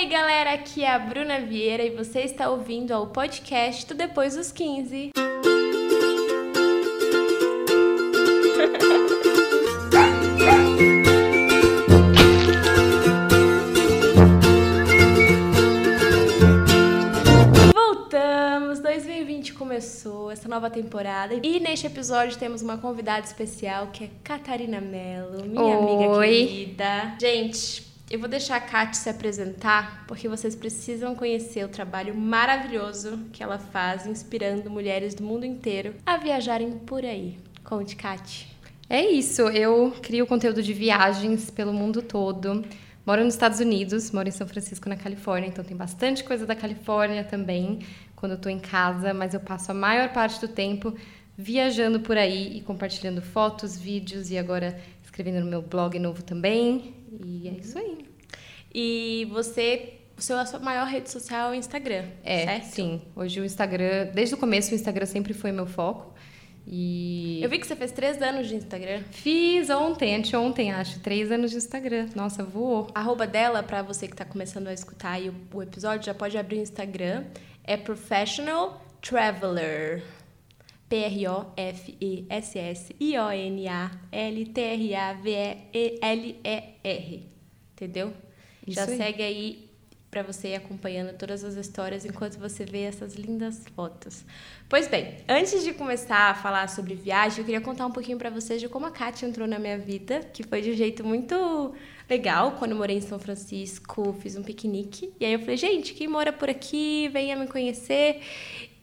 aí, galera, aqui é a Bruna Vieira e você está ouvindo ao podcast do Depois dos 15. Voltamos, 2020 começou essa nova temporada e neste episódio temos uma convidada especial que é Catarina Mello, minha Oi. amiga querida. Gente, eu vou deixar a Kate se apresentar porque vocês precisam conhecer o trabalho maravilhoso que ela faz inspirando mulheres do mundo inteiro a viajarem por aí. Conte, Kate. É isso, eu crio conteúdo de viagens pelo mundo todo. Moro nos Estados Unidos, moro em São Francisco, na Califórnia, então tem bastante coisa da Califórnia também quando eu tô em casa, mas eu passo a maior parte do tempo viajando por aí e compartilhando fotos, vídeos e agora escrevendo no meu blog novo também. E é isso aí. E você, seu, a sua maior rede social é o Instagram, É, certo? sim. Hoje o Instagram, desde o começo o Instagram sempre foi meu foco. E Eu vi que você fez três anos de Instagram. fiz ontem, anteontem, acho, três anos de Instagram. Nossa, voou. arroba dela, pra você que tá começando a escutar aí o, o episódio, já pode abrir o Instagram. É Professional Traveler. P-R-O-F-E-S-S-I-O-N-A-L-T-R-A-V-E-L-E-R. Entendeu? Isso já aí. segue aí pra você ir acompanhando todas as histórias enquanto você vê essas lindas fotos. Pois bem, antes de começar a falar sobre viagem, eu queria contar um pouquinho pra vocês de como a Kátia entrou na minha vida, que foi de um jeito muito legal. Quando eu morei em São Francisco, fiz um piquenique. E aí eu falei, gente, quem mora por aqui, venha me conhecer.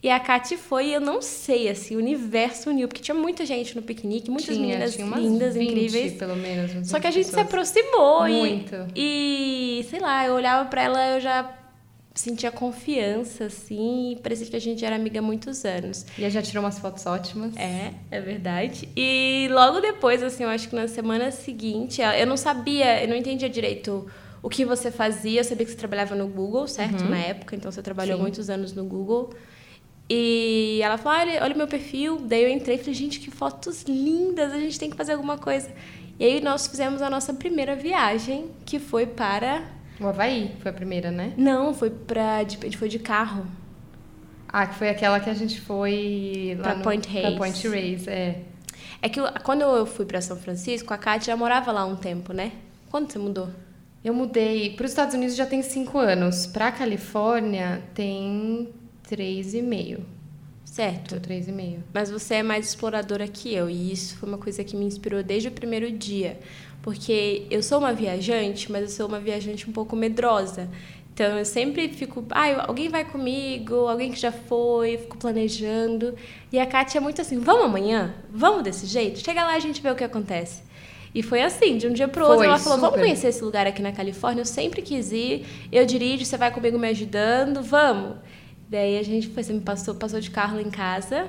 E a Kátia foi, eu não sei, assim, o universo uniu, porque tinha muita gente no piquenique, muitas Tinha, meninas tinha lindas, 20, incríveis. pelo menos. Só que a 20 gente se pessoas. aproximou Muito. e, e sei lá, eu olhava pra ela, eu já sentia confiança, assim, e parecia que a gente era amiga há muitos anos. E a gente já tirou umas fotos ótimas. É, é verdade. E logo depois, assim, eu acho que na semana seguinte, eu não sabia, eu não entendia direito o que você fazia. Eu sabia que você trabalhava no Google, certo? Na época, então você trabalhou Sim. muitos anos no Google. E ela falou: olha, olha o meu perfil. Daí eu entrei e falei: gente, que fotos lindas, a gente tem que fazer alguma coisa. E aí nós fizemos a nossa primeira viagem, que foi para. O Havaí foi a primeira, né? Não, foi pra. de- A gente foi de carro. Ah, que foi aquela que a gente foi lá Pra no, Point Pra Reyes. Point Reyes, é. É que quando eu fui pra São Francisco, a Kátia já morava lá um tempo, né? Quando você mudou? Eu mudei para os Estados Unidos já tem cinco anos. Pra Califórnia tem três e meio. Certo. Tô três e meio. Mas você é mais exploradora que eu, e isso foi uma coisa que me inspirou desde o primeiro dia. Porque eu sou uma viajante, mas eu sou uma viajante um pouco medrosa. Então eu sempre fico, ah, alguém vai comigo, alguém que já foi, eu fico planejando. E a Kátia é muito assim, vamos amanhã? Vamos desse jeito? Chega lá e a gente vê o que acontece. E foi assim, de um dia pro outro, Foi, ela falou, vamos super. conhecer esse lugar aqui na Califórnia, eu sempre quis ir, eu dirijo, você vai comigo me ajudando, vamos. Daí a gente foi, você me passou, passou de carro lá em casa.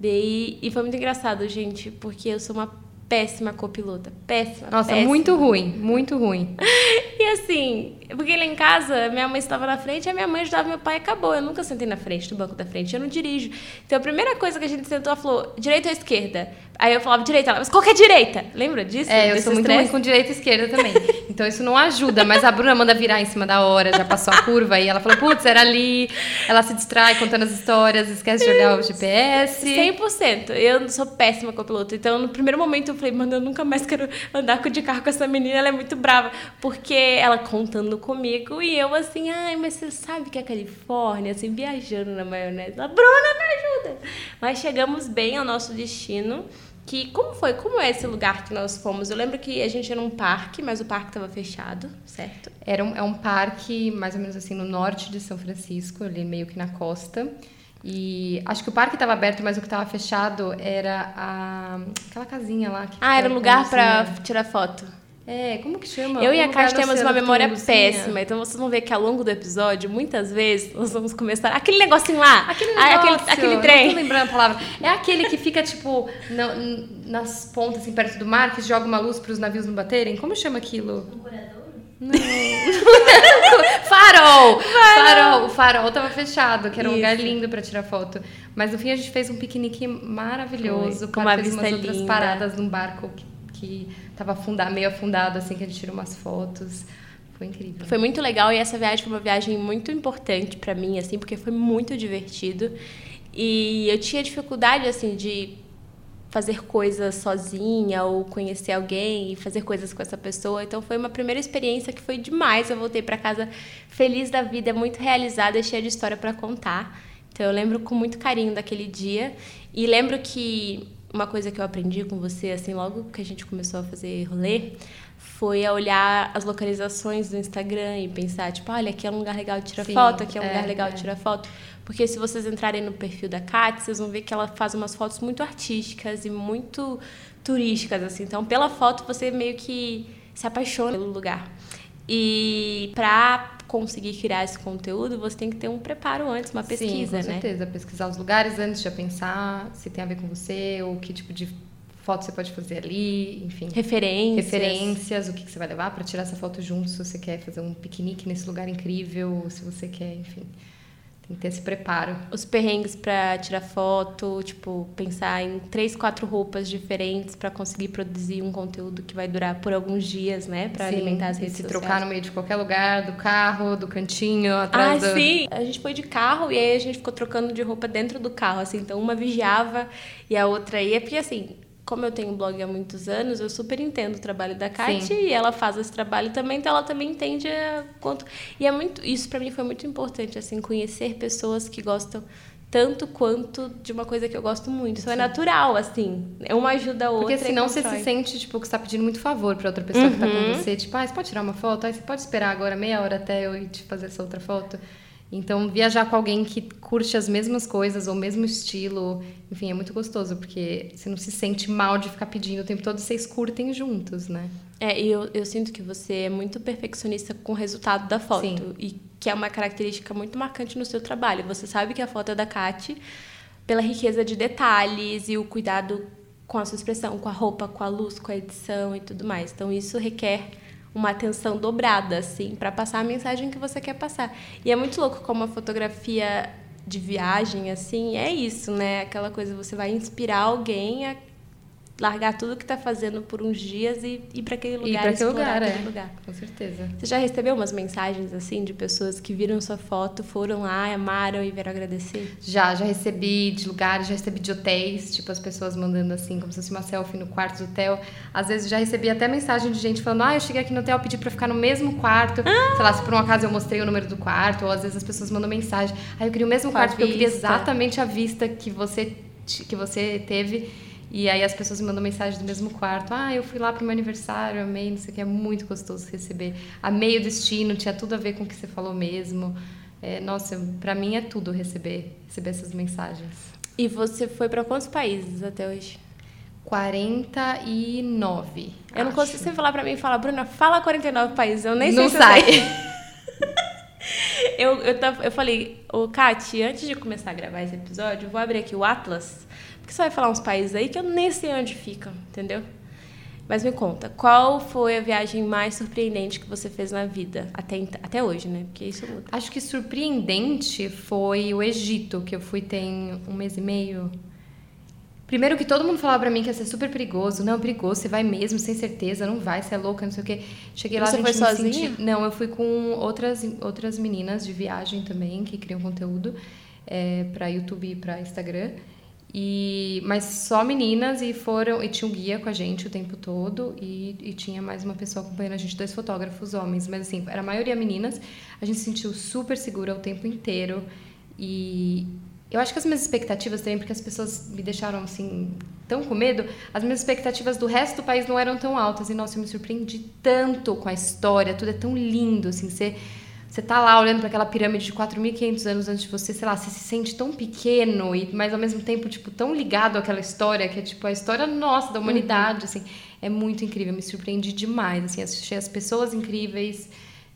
Daí, e foi muito engraçado, gente, porque eu sou uma péssima copilota. Péssima. Nossa, péssima. muito ruim, muito ruim. E assim, porque lá em casa, minha mãe estava na frente, a minha mãe ajudava meu pai e acabou. Eu nunca sentei na frente, no banco da frente, eu não dirijo. Então a primeira coisa que a gente sentou, ela falou, direita ou esquerda? Aí eu falava direita, ela, mas qual que é direita? Lembra disso? É, eu Desse sou muito ruim com direita e esquerda também. Então isso não ajuda, mas a Bruna manda virar em cima da hora, já passou a curva e ela falou, putz, era ali. Ela se distrai contando as histórias, esquece de olhar o GPS. 100%. Eu sou péssima copiloto. Então, no primeiro momento, eu falei, mano, eu nunca mais quero andar com- de carro com essa menina. Ela é muito brava. Porque ela contando comigo e eu assim, ai, mas você sabe que é Califórnia, assim, viajando na maionese. Ela, Bruna, me ajuda. Mas chegamos bem ao nosso destino. Que, como foi? Como é esse lugar que nós fomos? Eu lembro que a gente ia num parque, mas o parque estava fechado, certo? Era um, é um parque mais ou menos assim no norte de São Francisco, ali meio que na costa. E acho que o parque estava aberto, mas o que estava fechado era a, aquela casinha lá. Que Ah, era um lugar luzinha. tirar foto. É, como que chama? Eu e Um a lugar Kátia temos uma memória luzinha. péssima, então vocês vão ver que ao longo do episódio, muitas vezes, nós vamos começar. Aquele negocinho lá! Aquele ah, negócio, aquele, aquele eu Não trem. tô lembrando a palavra. É aquele que fica, tipo, na- nas pontas, assim, perto do mar, que joga uma luz para os navios não baterem. Como chama aquilo? Não. farol! Farol! O farol tava fechado, que era um lugar Isso. lindo para tirar foto. Mas no fim a gente fez um piquenique maravilhoso. Foi, com uma fez vista umas outras linda. paradas num barco que, que tava afundado, meio afundado, assim, que a gente tirou umas fotos. Foi incrível. Foi muito legal e essa viagem foi uma viagem muito importante para mim, assim, porque foi muito divertido. E eu tinha dificuldade, assim, de fazer coisas sozinha ou conhecer alguém e fazer coisas com essa pessoa. Então foi uma primeira experiência que foi demais. Eu voltei para casa feliz da vida, muito realizada, cheia de história para contar. Então eu lembro com muito carinho daquele dia e lembro que uma coisa que eu aprendi com você assim logo que a gente começou a fazer rolê foi a olhar as localizações do Instagram e pensar, tipo, olha, aqui é um lugar legal de tirar Sim, foto, aqui é um é, lugar legal é. de tirar foto. Porque se vocês entrarem no perfil da Kat, vocês vão ver que ela faz umas fotos muito artísticas e muito turísticas, assim. Então, pela foto, você meio que se apaixona pelo lugar. E para conseguir criar esse conteúdo, você tem que ter um preparo antes, uma pesquisa, Sim, com né? certeza. Pesquisar os lugares antes, de pensar se tem a ver com você, ou que tipo de foto você pode fazer ali, enfim. Referências. Referências, o que, que você vai levar para tirar essa foto junto, se você quer fazer um piquenique nesse lugar incrível, se você quer, enfim. Tem que ter esse preparo. Os perrengues para tirar foto, tipo, pensar em três, quatro roupas diferentes para conseguir produzir um conteúdo que vai durar por alguns dias, né? Para alimentar as redes se sociais. trocar no meio de qualquer lugar, do carro, do cantinho, atrás ah, do... sim! A gente foi de carro e aí a gente ficou trocando de roupa dentro do carro, assim. Então, uma vigiava e a outra ia. Porque, assim, como eu tenho blog há muitos anos, eu super entendo o trabalho da Kátia e ela faz esse trabalho também, então ela também entende quanto. E é muito. Isso para mim foi muito importante, assim, conhecer pessoas que gostam tanto quanto de uma coisa que eu gosto muito. Isso é natural, assim. Uma ajuda a outra. Porque senão você se sente, tipo, que você tá pedindo muito favor pra outra pessoa uhum. que tá com você. Tipo, ah, você pode tirar uma foto? Ah, você pode esperar agora meia hora até eu ir te fazer essa outra foto? Então, viajar com alguém que curte as mesmas coisas, ou o mesmo estilo, enfim, é muito gostoso, porque você não se sente mal de ficar pedindo o tempo todo, vocês curtem juntos, né? É, e eu, eu sinto que você é muito perfeccionista com o resultado da foto. Sim. E que é uma característica muito marcante no seu trabalho. Você sabe que a foto é da Kate pela riqueza de detalhes e o cuidado com a sua expressão, com a roupa, com a luz, com a edição e tudo mais. Então, isso requer uma atenção dobrada, assim, para passar a mensagem que você quer passar. E é muito louco como a fotografia de viagem, assim, é isso, né? Aquela coisa, você vai inspirar alguém a largar tudo que está fazendo por uns dias e ir para aquele lugar. Ir para aquele lugar, aquele é. lugar. Com certeza. Você já recebeu umas mensagens assim de pessoas que viram sua foto, foram lá, amaram e vieram agradecer? Já, já recebi de lugares, já recebi de hotéis, tipo as pessoas mandando assim, como se fosse uma selfie no quarto do hotel. Às vezes já recebi até mensagem de gente falando: "Ah, eu cheguei aqui no hotel, pedi para ficar no mesmo quarto". Ah! Sei lá, se por um acaso eu mostrei o número do quarto, ou às vezes as pessoas mandam mensagem: "Ah, eu queria o mesmo Com quarto porque eu queria exatamente a vista que você que você teve". E aí as pessoas me mandam mensagem do mesmo quarto. Ah, eu fui lá pro meu aniversário, amei, não sei o que. É muito gostoso receber. Amei o destino, tinha tudo a ver com o que você falou mesmo. É, nossa, para mim é tudo receber, receber essas mensagens. E você foi para quantos países até hoje? 49. Eu não consigo você falar para mim e falar, Bruna, fala 49 países. Eu nem não sei se sai. eu, eu, eu falei, ô Kati, antes de começar a gravar esse episódio, eu vou abrir aqui o Atlas porque você vai falar uns países aí que eu nem sei onde ficam, entendeu? Mas me conta, qual foi a viagem mais surpreendente que você fez na vida? Até, até hoje, né? Porque isso muda. Acho que surpreendente foi o Egito, que eu fui tem um mês e meio. Primeiro que todo mundo falava pra mim que ia ser super perigoso. Não, perigoso, você vai mesmo, sem certeza, não vai, você é louca, não sei o quê. Cheguei lá, você gente foi sozinha? Senti... Não, eu fui com outras, outras meninas de viagem também, que criam conteúdo é, pra YouTube e pra Instagram. E, mas só meninas e foram e tinha um guia com a gente o tempo todo e, e, tinha mais uma pessoa acompanhando a gente, dois fotógrafos homens, mas assim, era a maioria meninas. A gente se sentiu super segura o tempo inteiro. E eu acho que as minhas expectativas também, porque as pessoas me deixaram assim tão com medo, as minhas expectativas do resto do país não eram tão altas. E nossa, eu me surpreendi tanto com a história, tudo é tão lindo assim, você você tá lá olhando para aquela pirâmide de 4.500 anos antes de você, sei lá, você se sente tão pequeno e mas ao mesmo tempo tipo tão ligado àquela história que é tipo a história nossa da humanidade, uhum. assim, é muito incrível, me surpreendi demais, assim, achei as pessoas incríveis,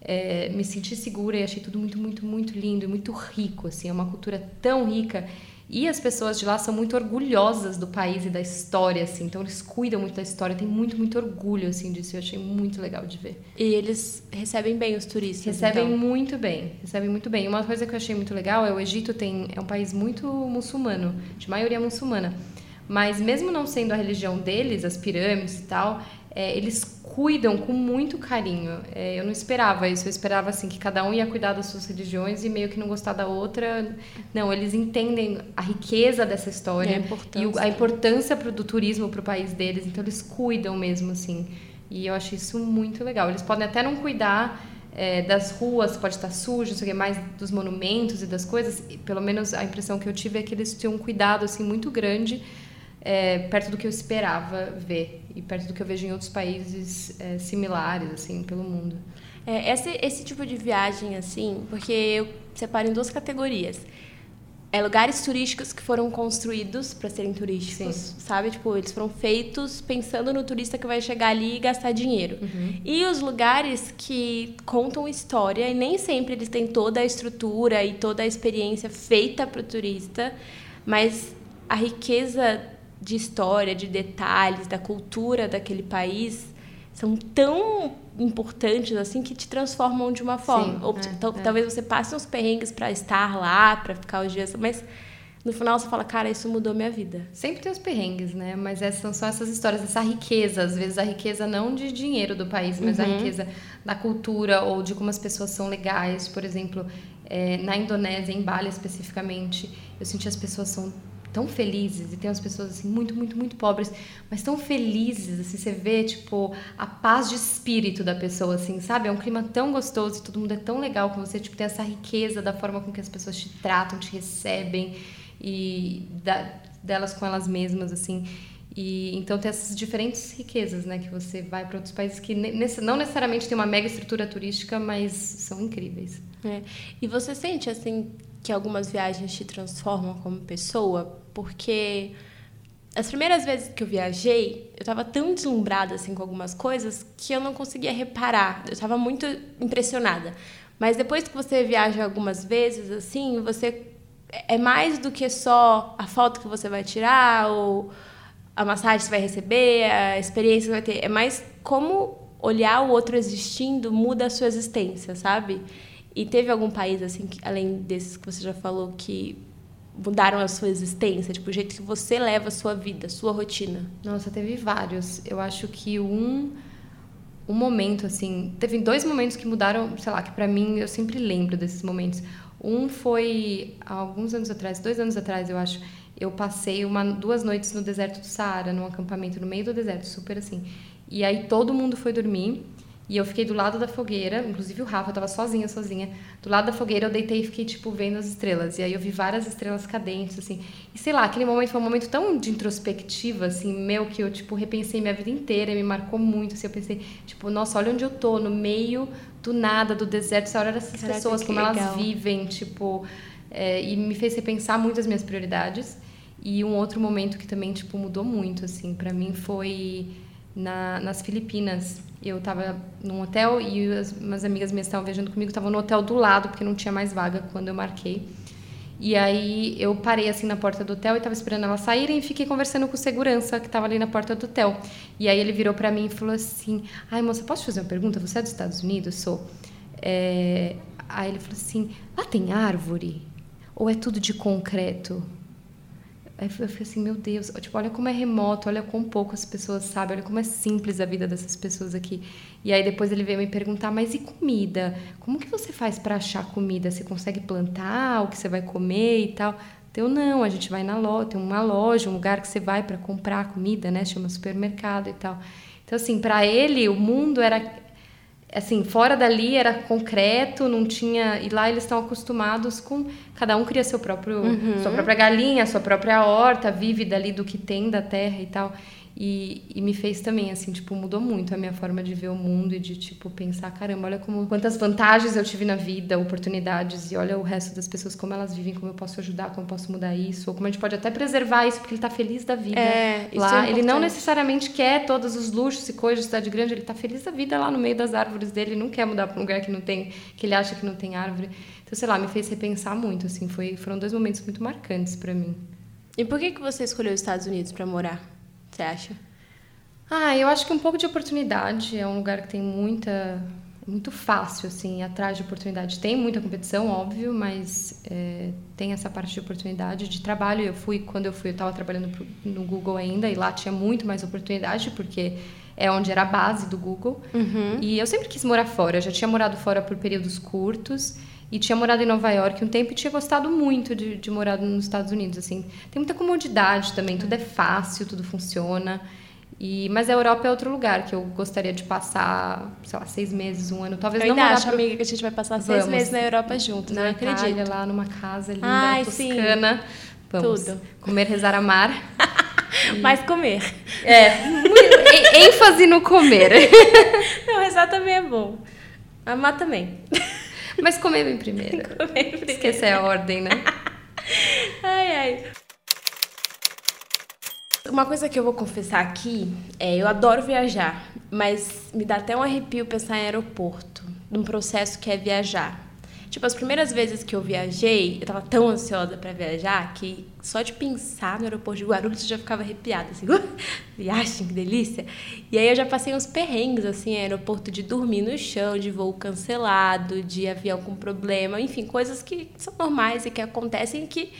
é, me senti segura e achei tudo muito muito muito lindo e muito rico, assim, é uma cultura tão rica e as pessoas de lá são muito orgulhosas do país e da história, assim. Então eles cuidam muito da história, tem muito, muito orgulho, assim, disso. Eu achei muito legal de ver. E eles recebem bem os turistas, Recebem então. muito bem, recebem muito bem. Uma coisa que eu achei muito legal é o Egito tem é um país muito muçulmano, de maioria muçulmana. Mas mesmo não sendo a religião deles, as pirâmides e tal, é, eles cuidam com muito carinho. É, eu não esperava isso, eu esperava assim que cada um ia cuidar das suas religiões e meio que não gostar da outra. Não, eles entendem a riqueza dessa história a importância, e a importância pro, do turismo para o país deles, então eles cuidam mesmo assim. E eu acho isso muito legal. Eles podem até não cuidar é, das ruas, pode estar sujo, não sei o que, mais dos monumentos e das coisas. E, pelo menos a impressão que eu tive é que eles tinham um cuidado assim muito grande é, perto do que eu esperava ver e perto do que eu vejo em outros países é, similares assim pelo mundo. É, esse, esse tipo de viagem assim, porque eu separo em duas categorias é, lugares turísticos que foram construídos para serem turísticos, Sim. sabe? Tipo, eles foram feitos pensando no turista que vai chegar ali e gastar dinheiro. Uhum. E os lugares que contam história, e nem sempre eles têm toda a estrutura e toda a experiência feita para o turista, mas a riqueza de história, de detalhes, da cultura daquele país são tão importantes assim que te transformam de uma forma. Sim, Ou, é, é. Talvez você passe uns perrengues para estar lá, para ficar os dias, mas no final você fala, cara, isso mudou minha vida. Sempre tem os perrengues, né? Mas essas são só essas histórias, essa riqueza, às vezes a riqueza não de dinheiro do país, mas uhum. a riqueza da cultura ou de como as pessoas são legais. Por exemplo, é, na Indonésia, em Bali especificamente, eu senti as pessoas são tão felizes e tem umas pessoas assim muito, muito, muito pobres, mas tão felizes, assim, você vê tipo a paz de espírito da pessoa assim, sabe? É um clima tão gostoso, todo mundo é tão legal com você, tipo, tem essa riqueza da forma com que as pessoas te tratam, te recebem e da, delas com elas mesmas assim. E então tem essas diferentes riquezas, né, que você vai para outros países que não necessariamente tem uma mega estrutura turística, mas são incríveis. É. E você sente assim que algumas viagens te transformam como pessoa? Porque as primeiras vezes que eu viajei, eu estava tão deslumbrada assim com algumas coisas que eu não conseguia reparar. Eu estava muito impressionada. Mas depois que você viaja algumas vezes assim, você é mais do que só a foto que você vai tirar ou a massagem que você vai receber, a experiência que vai ter. É mais como olhar o outro existindo muda a sua existência, sabe? E teve algum país, assim, que, além desses que você já falou, que mudaram a sua existência? Tipo, o jeito que você leva a sua vida, a sua rotina? Nossa, teve vários. Eu acho que um, um momento, assim... Teve dois momentos que mudaram, sei lá, que para mim, eu sempre lembro desses momentos. Um foi, alguns anos atrás, dois anos atrás, eu acho, eu passei uma, duas noites no deserto do Saara, num acampamento no meio do deserto, super assim. E aí todo mundo foi dormir e eu fiquei do lado da fogueira, inclusive o Rafa, eu tava sozinha, sozinha. Do lado da fogueira eu deitei e fiquei, tipo, vendo as estrelas. E aí eu vi várias estrelas cadentes, assim. E sei lá, aquele momento foi um momento tão de introspectiva, assim, meu, que eu, tipo, repensei minha vida inteira, me marcou muito, assim. Eu pensei, tipo, nossa, olha onde eu tô, no meio do nada, do deserto. Essa hora essas Caraca, pessoas, como legal. elas vivem, tipo... É, e me fez repensar muito as minhas prioridades. E um outro momento que também, tipo, mudou muito, assim, para mim foi na, nas Filipinas. Eu estava num hotel e as, umas amigas minhas estavam viajando comigo, estavam no hotel do lado, porque não tinha mais vaga quando eu marquei. E aí eu parei assim na porta do hotel e estava esperando elas saírem e fiquei conversando com o segurança que estava ali na porta do hotel. E aí ele virou para mim e falou assim: "Ai, moça, posso te fazer uma pergunta? Você é dos Estados Unidos? Sou". É... Aí ele falou assim: "Lá tem árvore ou é tudo de concreto?" Aí eu fiquei assim, meu Deus, tipo, olha como é remoto, olha quão pouco as pessoas sabem, olha como é simples a vida dessas pessoas aqui. E aí depois ele veio me perguntar, mas e comida? Como que você faz para achar comida? Você consegue plantar o que você vai comer e tal? Então, não, a gente vai na loja, tem uma loja, um lugar que você vai para comprar comida, né? Chama supermercado e tal. Então, assim, para ele, o mundo era assim, fora dali era concreto, não tinha. E lá eles estão acostumados com. Cada um cria seu próprio, uhum. sua própria galinha, sua própria horta, vive dali do que tem da terra e tal. E, e, me fez também, assim, tipo, mudou muito a minha forma de ver o mundo e de, tipo, pensar, caramba, olha como, quantas vantagens eu tive na vida, oportunidades, e olha o resto das pessoas, como elas vivem, como eu posso ajudar, como eu posso mudar isso, ou como a gente pode até preservar isso, porque ele está feliz da vida é, lá. É ele não necessariamente quer todos os luxos e coisas de cidade grande, ele está feliz da vida lá no meio das árvores dele, ele não quer mudar para um lugar que não tem, que ele acha que não tem árvore. Então, sei lá, me fez repensar muito, assim, foi, foram dois momentos muito marcantes para mim. E por que, que você escolheu os Estados Unidos para morar, você acha? Ah, eu acho que um pouco de oportunidade. É um lugar que tem muita. muito fácil, assim, atrás de oportunidade. Tem muita competição, óbvio, mas é, tem essa parte de oportunidade de trabalho. Eu fui, quando eu fui, eu estava trabalhando no Google ainda, e lá tinha muito mais oportunidade, porque é onde era a base do Google. Uhum. E eu sempre quis morar fora. Eu já tinha morado fora por períodos curtos e tinha morado em Nova York um tempo e tinha gostado muito de, de morar nos Estados Unidos. Assim, tem muita comodidade também, tudo é fácil, tudo funciona. E, mas a Europa é outro lugar que eu gostaria de passar, sei lá, seis meses, um ano. Talvez eu não acho, pro... amiga, que a gente vai passar seis Vamos. meses na Europa juntos, na não Itália, acredito. lá numa casa linda, Ai, sim. toscana. Vamos Tudo. comer, rezar, amar. Mas comer. É, muito- ênfase no comer. Não, rezar também é bom. Amar também. Mas comer vem primeiro. Comer primeiro. Esquecer a ordem, né? Ai, ai. Uma coisa que eu vou confessar aqui é eu adoro viajar, mas me dá até um arrepio pensar em aeroporto, num processo que é viajar. Tipo, as primeiras vezes que eu viajei, eu tava tão ansiosa pra viajar que só de pensar no aeroporto de Guarulhos eu já ficava arrepiada, assim, "Uh, viagem, que delícia. E aí eu já passei uns perrengues, assim, aeroporto de dormir no chão, de voo cancelado, de avião com problema, enfim, coisas que são normais e que acontecem e que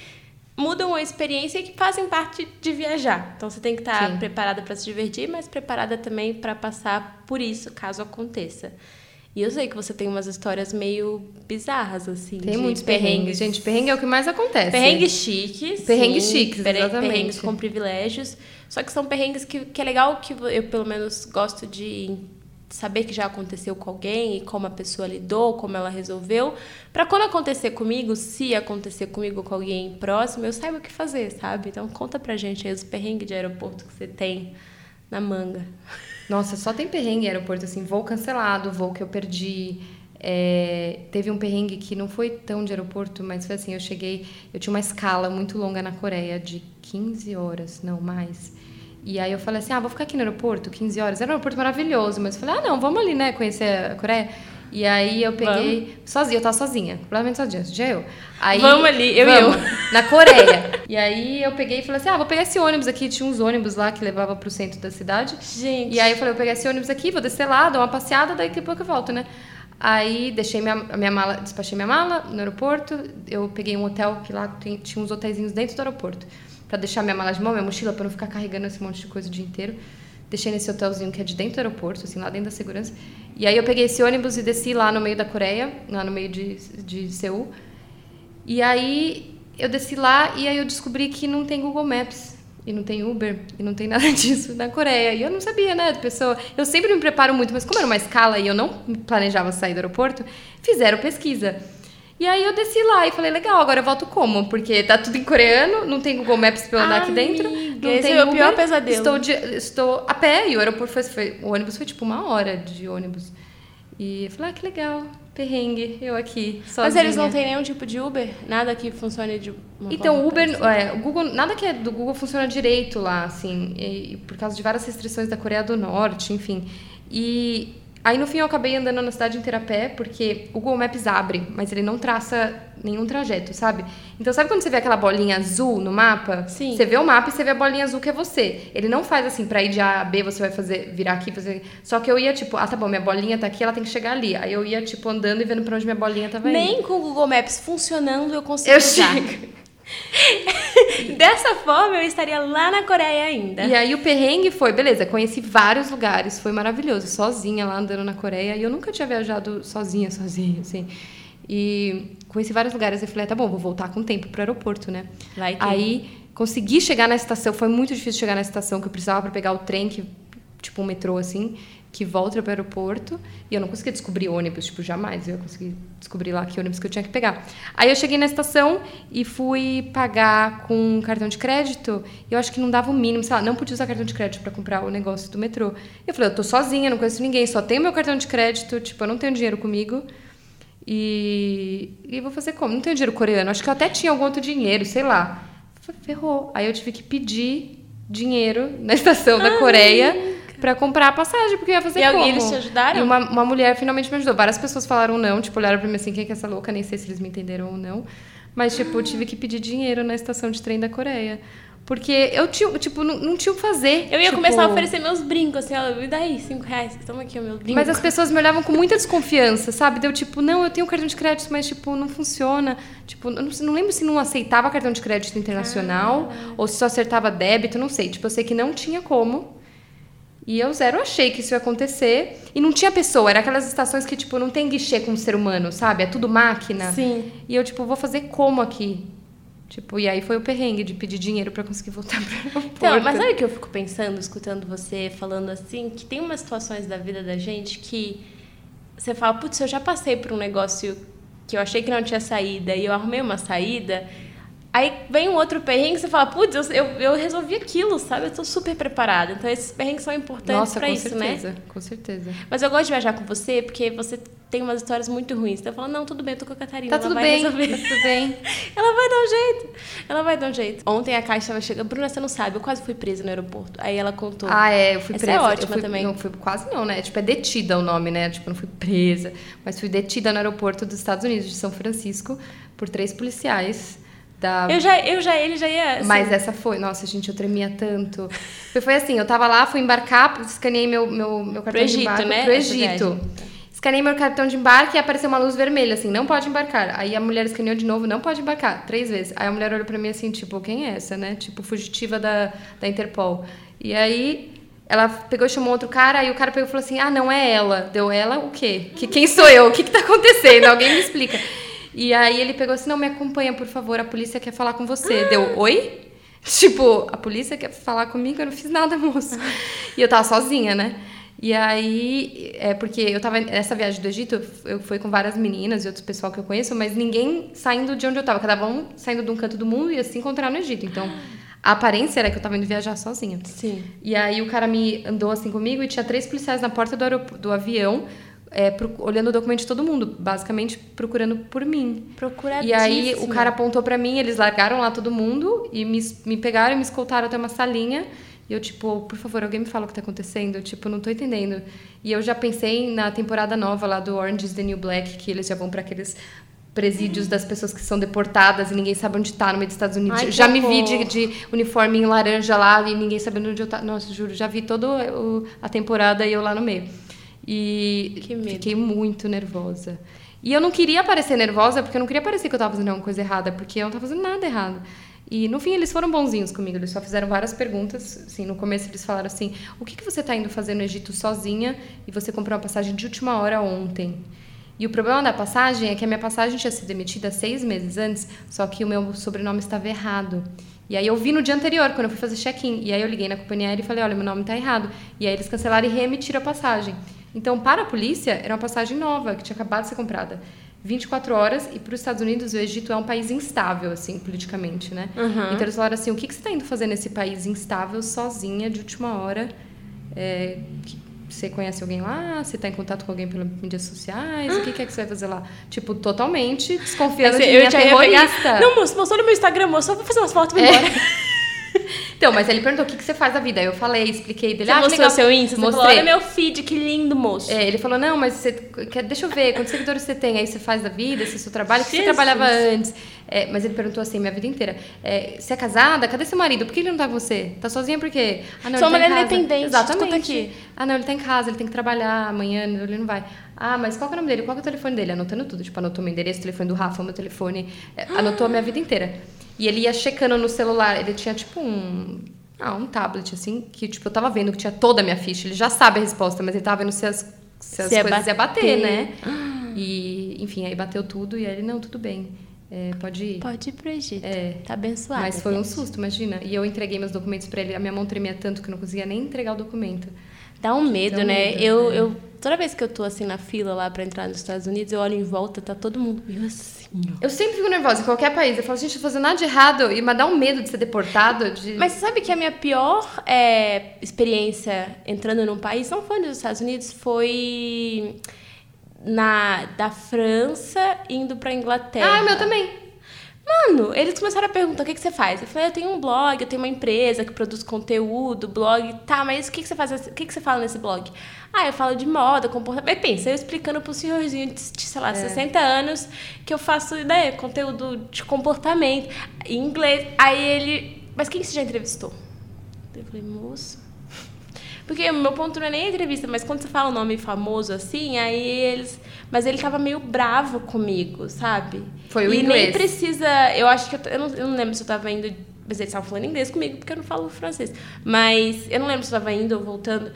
mudam a experiência e que fazem parte de viajar. Então você tem que estar Sim. preparada para se divertir, mas preparada também para passar por isso, caso aconteça. E eu sei que você tem umas histórias meio bizarras, assim. Tem muitos perrengues. Gente, perrengue é o que mais acontece. Perrengues chiques. Perrengues sim, chiques, exatamente. Perrengues com privilégios. Só que são perrengues que, que é legal que eu, pelo menos, gosto de saber que já aconteceu com alguém e como a pessoa lidou, como ela resolveu. Pra quando acontecer comigo, se acontecer comigo com alguém próximo, eu saiba o que fazer, sabe? Então conta pra gente aí os perrengues de aeroporto que você tem na manga. Nossa, só tem perrengue em aeroporto, assim, voo cancelado, voo que eu perdi. É, teve um perrengue que não foi tão de aeroporto, mas foi assim, eu cheguei, eu tinha uma escala muito longa na Coreia, de 15 horas, não mais. E aí eu falei assim, ah, vou ficar aqui no aeroporto, 15 horas. Era um aeroporto maravilhoso, mas eu falei, ah, não, vamos ali, né, conhecer a Coreia. E aí eu peguei, sozinha, eu tava sozinha, completamente sozinha, já eu. Aí, Vamos ali, eu e vamos, Na Coreia. E aí eu peguei e falei assim, ah, vou pegar esse ônibus aqui, tinha uns ônibus lá que levava pro centro da cidade. Gente. E aí eu falei, vou pegar esse ônibus aqui, vou descer lá, dar uma passeada, daqui a pouco eu volto, né? Aí deixei minha, minha mala, despachei minha mala no aeroporto. Eu peguei um hotel que lá tem- tinha uns hotéisinhos dentro do aeroporto. Pra deixar minha mala de mão, minha mochila, pra não ficar carregando esse monte de coisa o dia inteiro. Deixei nesse hotelzinho que é de dentro do aeroporto, assim, lá dentro da segurança. E aí eu peguei esse ônibus e desci lá no meio da Coreia, lá no meio de, de Seul. E aí eu desci lá e aí eu descobri que não tem Google Maps. E não tem Uber, e não tem nada disso na Coreia. E eu não sabia, né, pessoa. Eu sempre me preparo muito, mas como era uma escala e eu não planejava sair do aeroporto, fizeram pesquisa. E aí eu desci lá e falei, legal, agora eu volto como? Porque tá tudo em coreano, não tem Google Maps pra eu andar aqui dentro. Amiga, Não esse tem é o Uber, pior pesadelo. Estou, de- estou a pé e o aeroporto foi, foi- O ônibus foi tipo uma hora de ônibus. E eu falei, ah, que legal, perrengue, eu aqui, sozinha. Mas eles não têm nenhum tipo de Uber? Nada que funcione de uma Então, Uber, é, o Google, nada que é do Google funciona direito lá, assim, e por causa de várias restrições da Coreia do Norte, enfim. E aí no fim eu acabei andando na cidade inteira a pé, porque o Google Maps abre, mas ele não traça nenhum trajeto, sabe? Então, sabe quando você vê aquela bolinha azul no mapa? Sim. Você vê o mapa e você vê a bolinha azul que é você. Ele não faz assim, pra ir de A a B, você vai fazer, virar aqui, fazer. Só que eu ia, tipo, ah, tá bom, minha bolinha tá aqui, ela tem que chegar ali. Aí eu ia, tipo, andando e vendo pra onde minha bolinha tava indo. Nem com o Google Maps funcionando eu consigo Eu usar. chego. Dessa forma, eu estaria lá na Coreia ainda. E aí o perrengue foi, beleza, conheci vários lugares, foi maravilhoso, sozinha lá andando na Coreia, e eu nunca tinha viajado sozinha, sozinha, assim. E conheci vários lugares e falei, ah, tá bom, vou voltar com tempo pro aeroporto, né? Vai que- Aí consegui chegar na estação, foi muito difícil chegar na estação que eu precisava para pegar o trem que tipo um metrô assim, que volta para o aeroporto, e eu não conseguia descobrir ônibus, tipo, jamais eu ia conseguir descobrir lá que ônibus que eu tinha que pegar. Aí eu cheguei na estação e fui pagar com um cartão de crédito, e eu acho que não dava o mínimo, sei lá, não podia usar cartão de crédito para comprar o negócio do metrô. Eu falei, eu tô sozinha, não conheço ninguém, só tenho meu cartão de crédito, tipo, eu não tenho dinheiro comigo. E, e vou fazer como? Não tenho dinheiro coreano. Acho que eu até tinha algum outro dinheiro, sei lá. Ferrou. Aí eu tive que pedir dinheiro na estação da Coreia pra comprar a passagem, porque eu ia fazer E como? eles te ajudaram? E uma, uma mulher finalmente me ajudou. Várias pessoas falaram não, tipo, olharam pra mim assim, quem é que é essa louca? Nem sei se eles me entenderam ou não. Mas, tipo, eu tive que pedir dinheiro na estação de trem da Coreia. Porque eu tinha, tipo, não, não tinha o que fazer. Eu ia tipo... começar a oferecer meus brincos, assim, ó, me dá aí, cinco reais, toma aqui o meu brinco. Mas as pessoas me olhavam com muita desconfiança, sabe? Deu tipo, não, eu tenho cartão de crédito, mas, tipo, não funciona. Tipo, eu não, não lembro se não aceitava cartão de crédito internacional ah. ou se só acertava débito, não sei. Tipo, eu sei que não tinha como. E eu zero achei que isso ia acontecer. E não tinha pessoa, era aquelas estações que, tipo, não tem guichê com o ser humano, sabe? É tudo máquina. Sim. E eu, tipo, vou fazer como aqui? Tipo, e aí foi o perrengue de pedir dinheiro para conseguir voltar pro aeroporto. Então, mas sabe o que eu fico pensando, escutando você falando assim, que tem umas situações da vida da gente que você fala, putz, eu já passei por um negócio que eu achei que não tinha saída e eu arrumei uma saída Aí vem um outro perrengue e você fala, putz, eu, eu, eu, resolvi aquilo, sabe? Eu tô super preparada. Então esses perrengues são importantes para isso, certeza, né? Com certeza, com certeza. Mas eu gosto de viajar com você porque você tem umas histórias muito ruins. Então eu falo, não, tudo bem, eu tô com a Catarina. Tá tudo bem, resolver. tá tudo bem. ela vai dar um jeito. Ela vai dar um jeito. Ontem a Caixa estava chegando. Bruna, você não sabe, eu quase fui presa no aeroporto. Aí ela contou. Ah, é, eu fui Essa presa. é ótima fui, também. Não, fui quase não, né? Tipo, é detida o nome, né? Tipo, não fui presa. Mas fui detida no aeroporto dos Estados Unidos, de São Francisco, por três policiais da... Eu já, eu já, ele já ia. Assim. Mas essa foi, nossa, gente, eu tremia tanto. Foi, foi assim, eu tava lá, fui embarcar, escaneei meu, meu, meu cartão pro Egito, de embarque né? pro Egito. Escaneei meu cartão de embarque e apareceu uma luz vermelha, assim, não pode embarcar. Aí a mulher escaneou de novo, não pode embarcar, três vezes. Aí a mulher olhou pra mim assim, tipo, quem é essa, né? Tipo, fugitiva da, da Interpol. E aí ela pegou e chamou outro cara, aí o cara pegou e falou assim: ah, não é ela. Deu ela o quê? Que, quem sou eu? O que, que tá acontecendo? Alguém me explica. E aí ele pegou assim: não, me acompanha, por favor, a polícia quer falar com você. Ah. Deu, oi? Tipo, a polícia quer falar comigo, eu não fiz nada, moço. E eu tava sozinha, né? E aí, é porque eu tava nessa viagem do Egito, eu fui com várias meninas e outros pessoal que eu conheço, mas ninguém saindo de onde eu tava. Cada um saindo de um canto do mundo e se encontrar no Egito. Então, a aparência era que eu tava indo viajar sozinha. Sim. E aí o cara me andou assim comigo e tinha três policiais na porta do, do avião é, pro, olhando o documento de todo mundo, basicamente procurando por mim. Procuradíssima. E aí o cara apontou para mim, eles largaram lá todo mundo e me, me pegaram e me escoltaram até uma salinha. E eu, tipo, por favor, alguém me fala o que tá acontecendo. Eu, tipo, não tô entendendo. E eu já pensei na temporada nova lá do Orange is the New Black, que eles já vão para aqueles presídios das pessoas que são deportadas e ninguém sabe onde tá no meio dos Estados Unidos. Ai, já me vi de, de, uniforme em laranja lá e ninguém sabendo onde eu tá. Nossa, juro, já vi toda a temporada e eu lá no meio. E fiquei muito nervosa. E eu não queria parecer nervosa, porque eu não queria parecer que eu estava fazendo alguma coisa errada, porque eu não estava fazendo nada errado. E no fim eles foram bonzinhos comigo, eles só fizeram várias perguntas. Assim, no começo eles falaram assim: "O que que você está indo fazer no Egito sozinha e você comprou uma passagem de última hora ontem?" E o problema da passagem é que a minha passagem tinha sido emitida seis meses antes, só que o meu sobrenome estava errado. E aí eu vi no dia anterior, quando eu fui fazer check-in. E aí eu liguei na companhia aérea e falei, olha, meu nome está errado. E aí eles cancelaram e reemitiram a passagem. Então, para a polícia, era uma passagem nova, que tinha acabado de ser comprada. 24 horas, e para os Estados Unidos, o Egito é um país instável, assim, politicamente, né? Uhum. Então, eles falaram assim, o que, que você está indo fazer nesse país instável, sozinha, de última hora? É, você conhece alguém lá? Você está em contato com alguém pelas mídias sociais? O que, que é que você vai fazer lá? Tipo, totalmente desconfiando de eu mim, terrorista. Pegar... Não, moço, mostrou no meu Instagram, moço, só vou fazer umas fotos e vou embora. Então, mas ele perguntou o que, que você faz da vida. Aí eu falei, expliquei dele. Você ah, mostrou legal. seu Insta? Mostrei. Falou, olha meu feed, que lindo, moço. É, ele falou, não, mas você quer, deixa eu ver, quantos seguidores você tem? Aí você faz da vida, esse é seu trabalho, o que você trabalhava antes? É, mas ele perguntou assim, minha vida inteira. É, você é casada? Cadê seu marido? Por que ele não tá com você? Tá sozinha por quê? Ah, não, Sua mulher tá independente. Exatamente. aqui. Ah, não, ele tá em casa, ele tem que trabalhar amanhã, ele não vai. Ah, mas qual é o nome dele? Qual é o telefone dele? Anotando tudo. Tipo, anotou meu endereço, o telefone do Rafa, meu telefone. É, anotou a minha vida inteira. E ele ia checando no celular. Ele tinha, tipo, um ah, um tablet, assim, que, tipo, eu tava vendo que tinha toda a minha ficha. Ele já sabe a resposta, mas ele tava vendo se as, se as se coisas iam bater, né? E, enfim, aí bateu tudo e aí ele, não, tudo bem. É, pode ir. Pode ir pro Egito. É. Tá abençoado. Mas foi um susto, imagina. E eu entreguei meus documentos para ele, a minha mão tremia tanto que eu não conseguia nem entregar o documento. Dá um medo, Dá um né? Medo, eu, é. eu, toda vez que eu tô assim na fila lá para entrar nos Estados Unidos, eu olho em volta, tá todo mundo meio assim. Ó. Eu sempre fico nervosa em qualquer país. Eu falo, gente, eu tô fazendo nada de errado. E mas dá um medo de ser deportado. De... Mas você sabe que a minha pior é, experiência entrando num país não foi nos Estados Unidos, foi na da França indo pra Inglaterra. Ah, meu também. Mano, eles começaram a perguntar o que, que você faz. Eu falei, eu tenho um blog, eu tenho uma empresa que produz conteúdo, blog. Tá, mas o que, que você faz? O que, que você fala nesse blog? Ah, eu falo de moda, comportamento. Mas pensa, eu explicando pro senhorzinho de, sei lá, é. 60 anos que eu faço, né, conteúdo de comportamento em inglês. Aí ele mas quem você já entrevistou? Eu falei, moço. Porque o meu ponto não é nem a entrevista, mas quando você fala um nome famoso assim, aí eles. Mas ele tava meio bravo comigo, sabe? Foi o e inglês. nem precisa. Eu acho que. Eu, eu, não, eu não lembro se eu tava indo. Mas eles estavam falando inglês comigo, porque eu não falo francês. Mas eu não lembro se eu tava indo ou voltando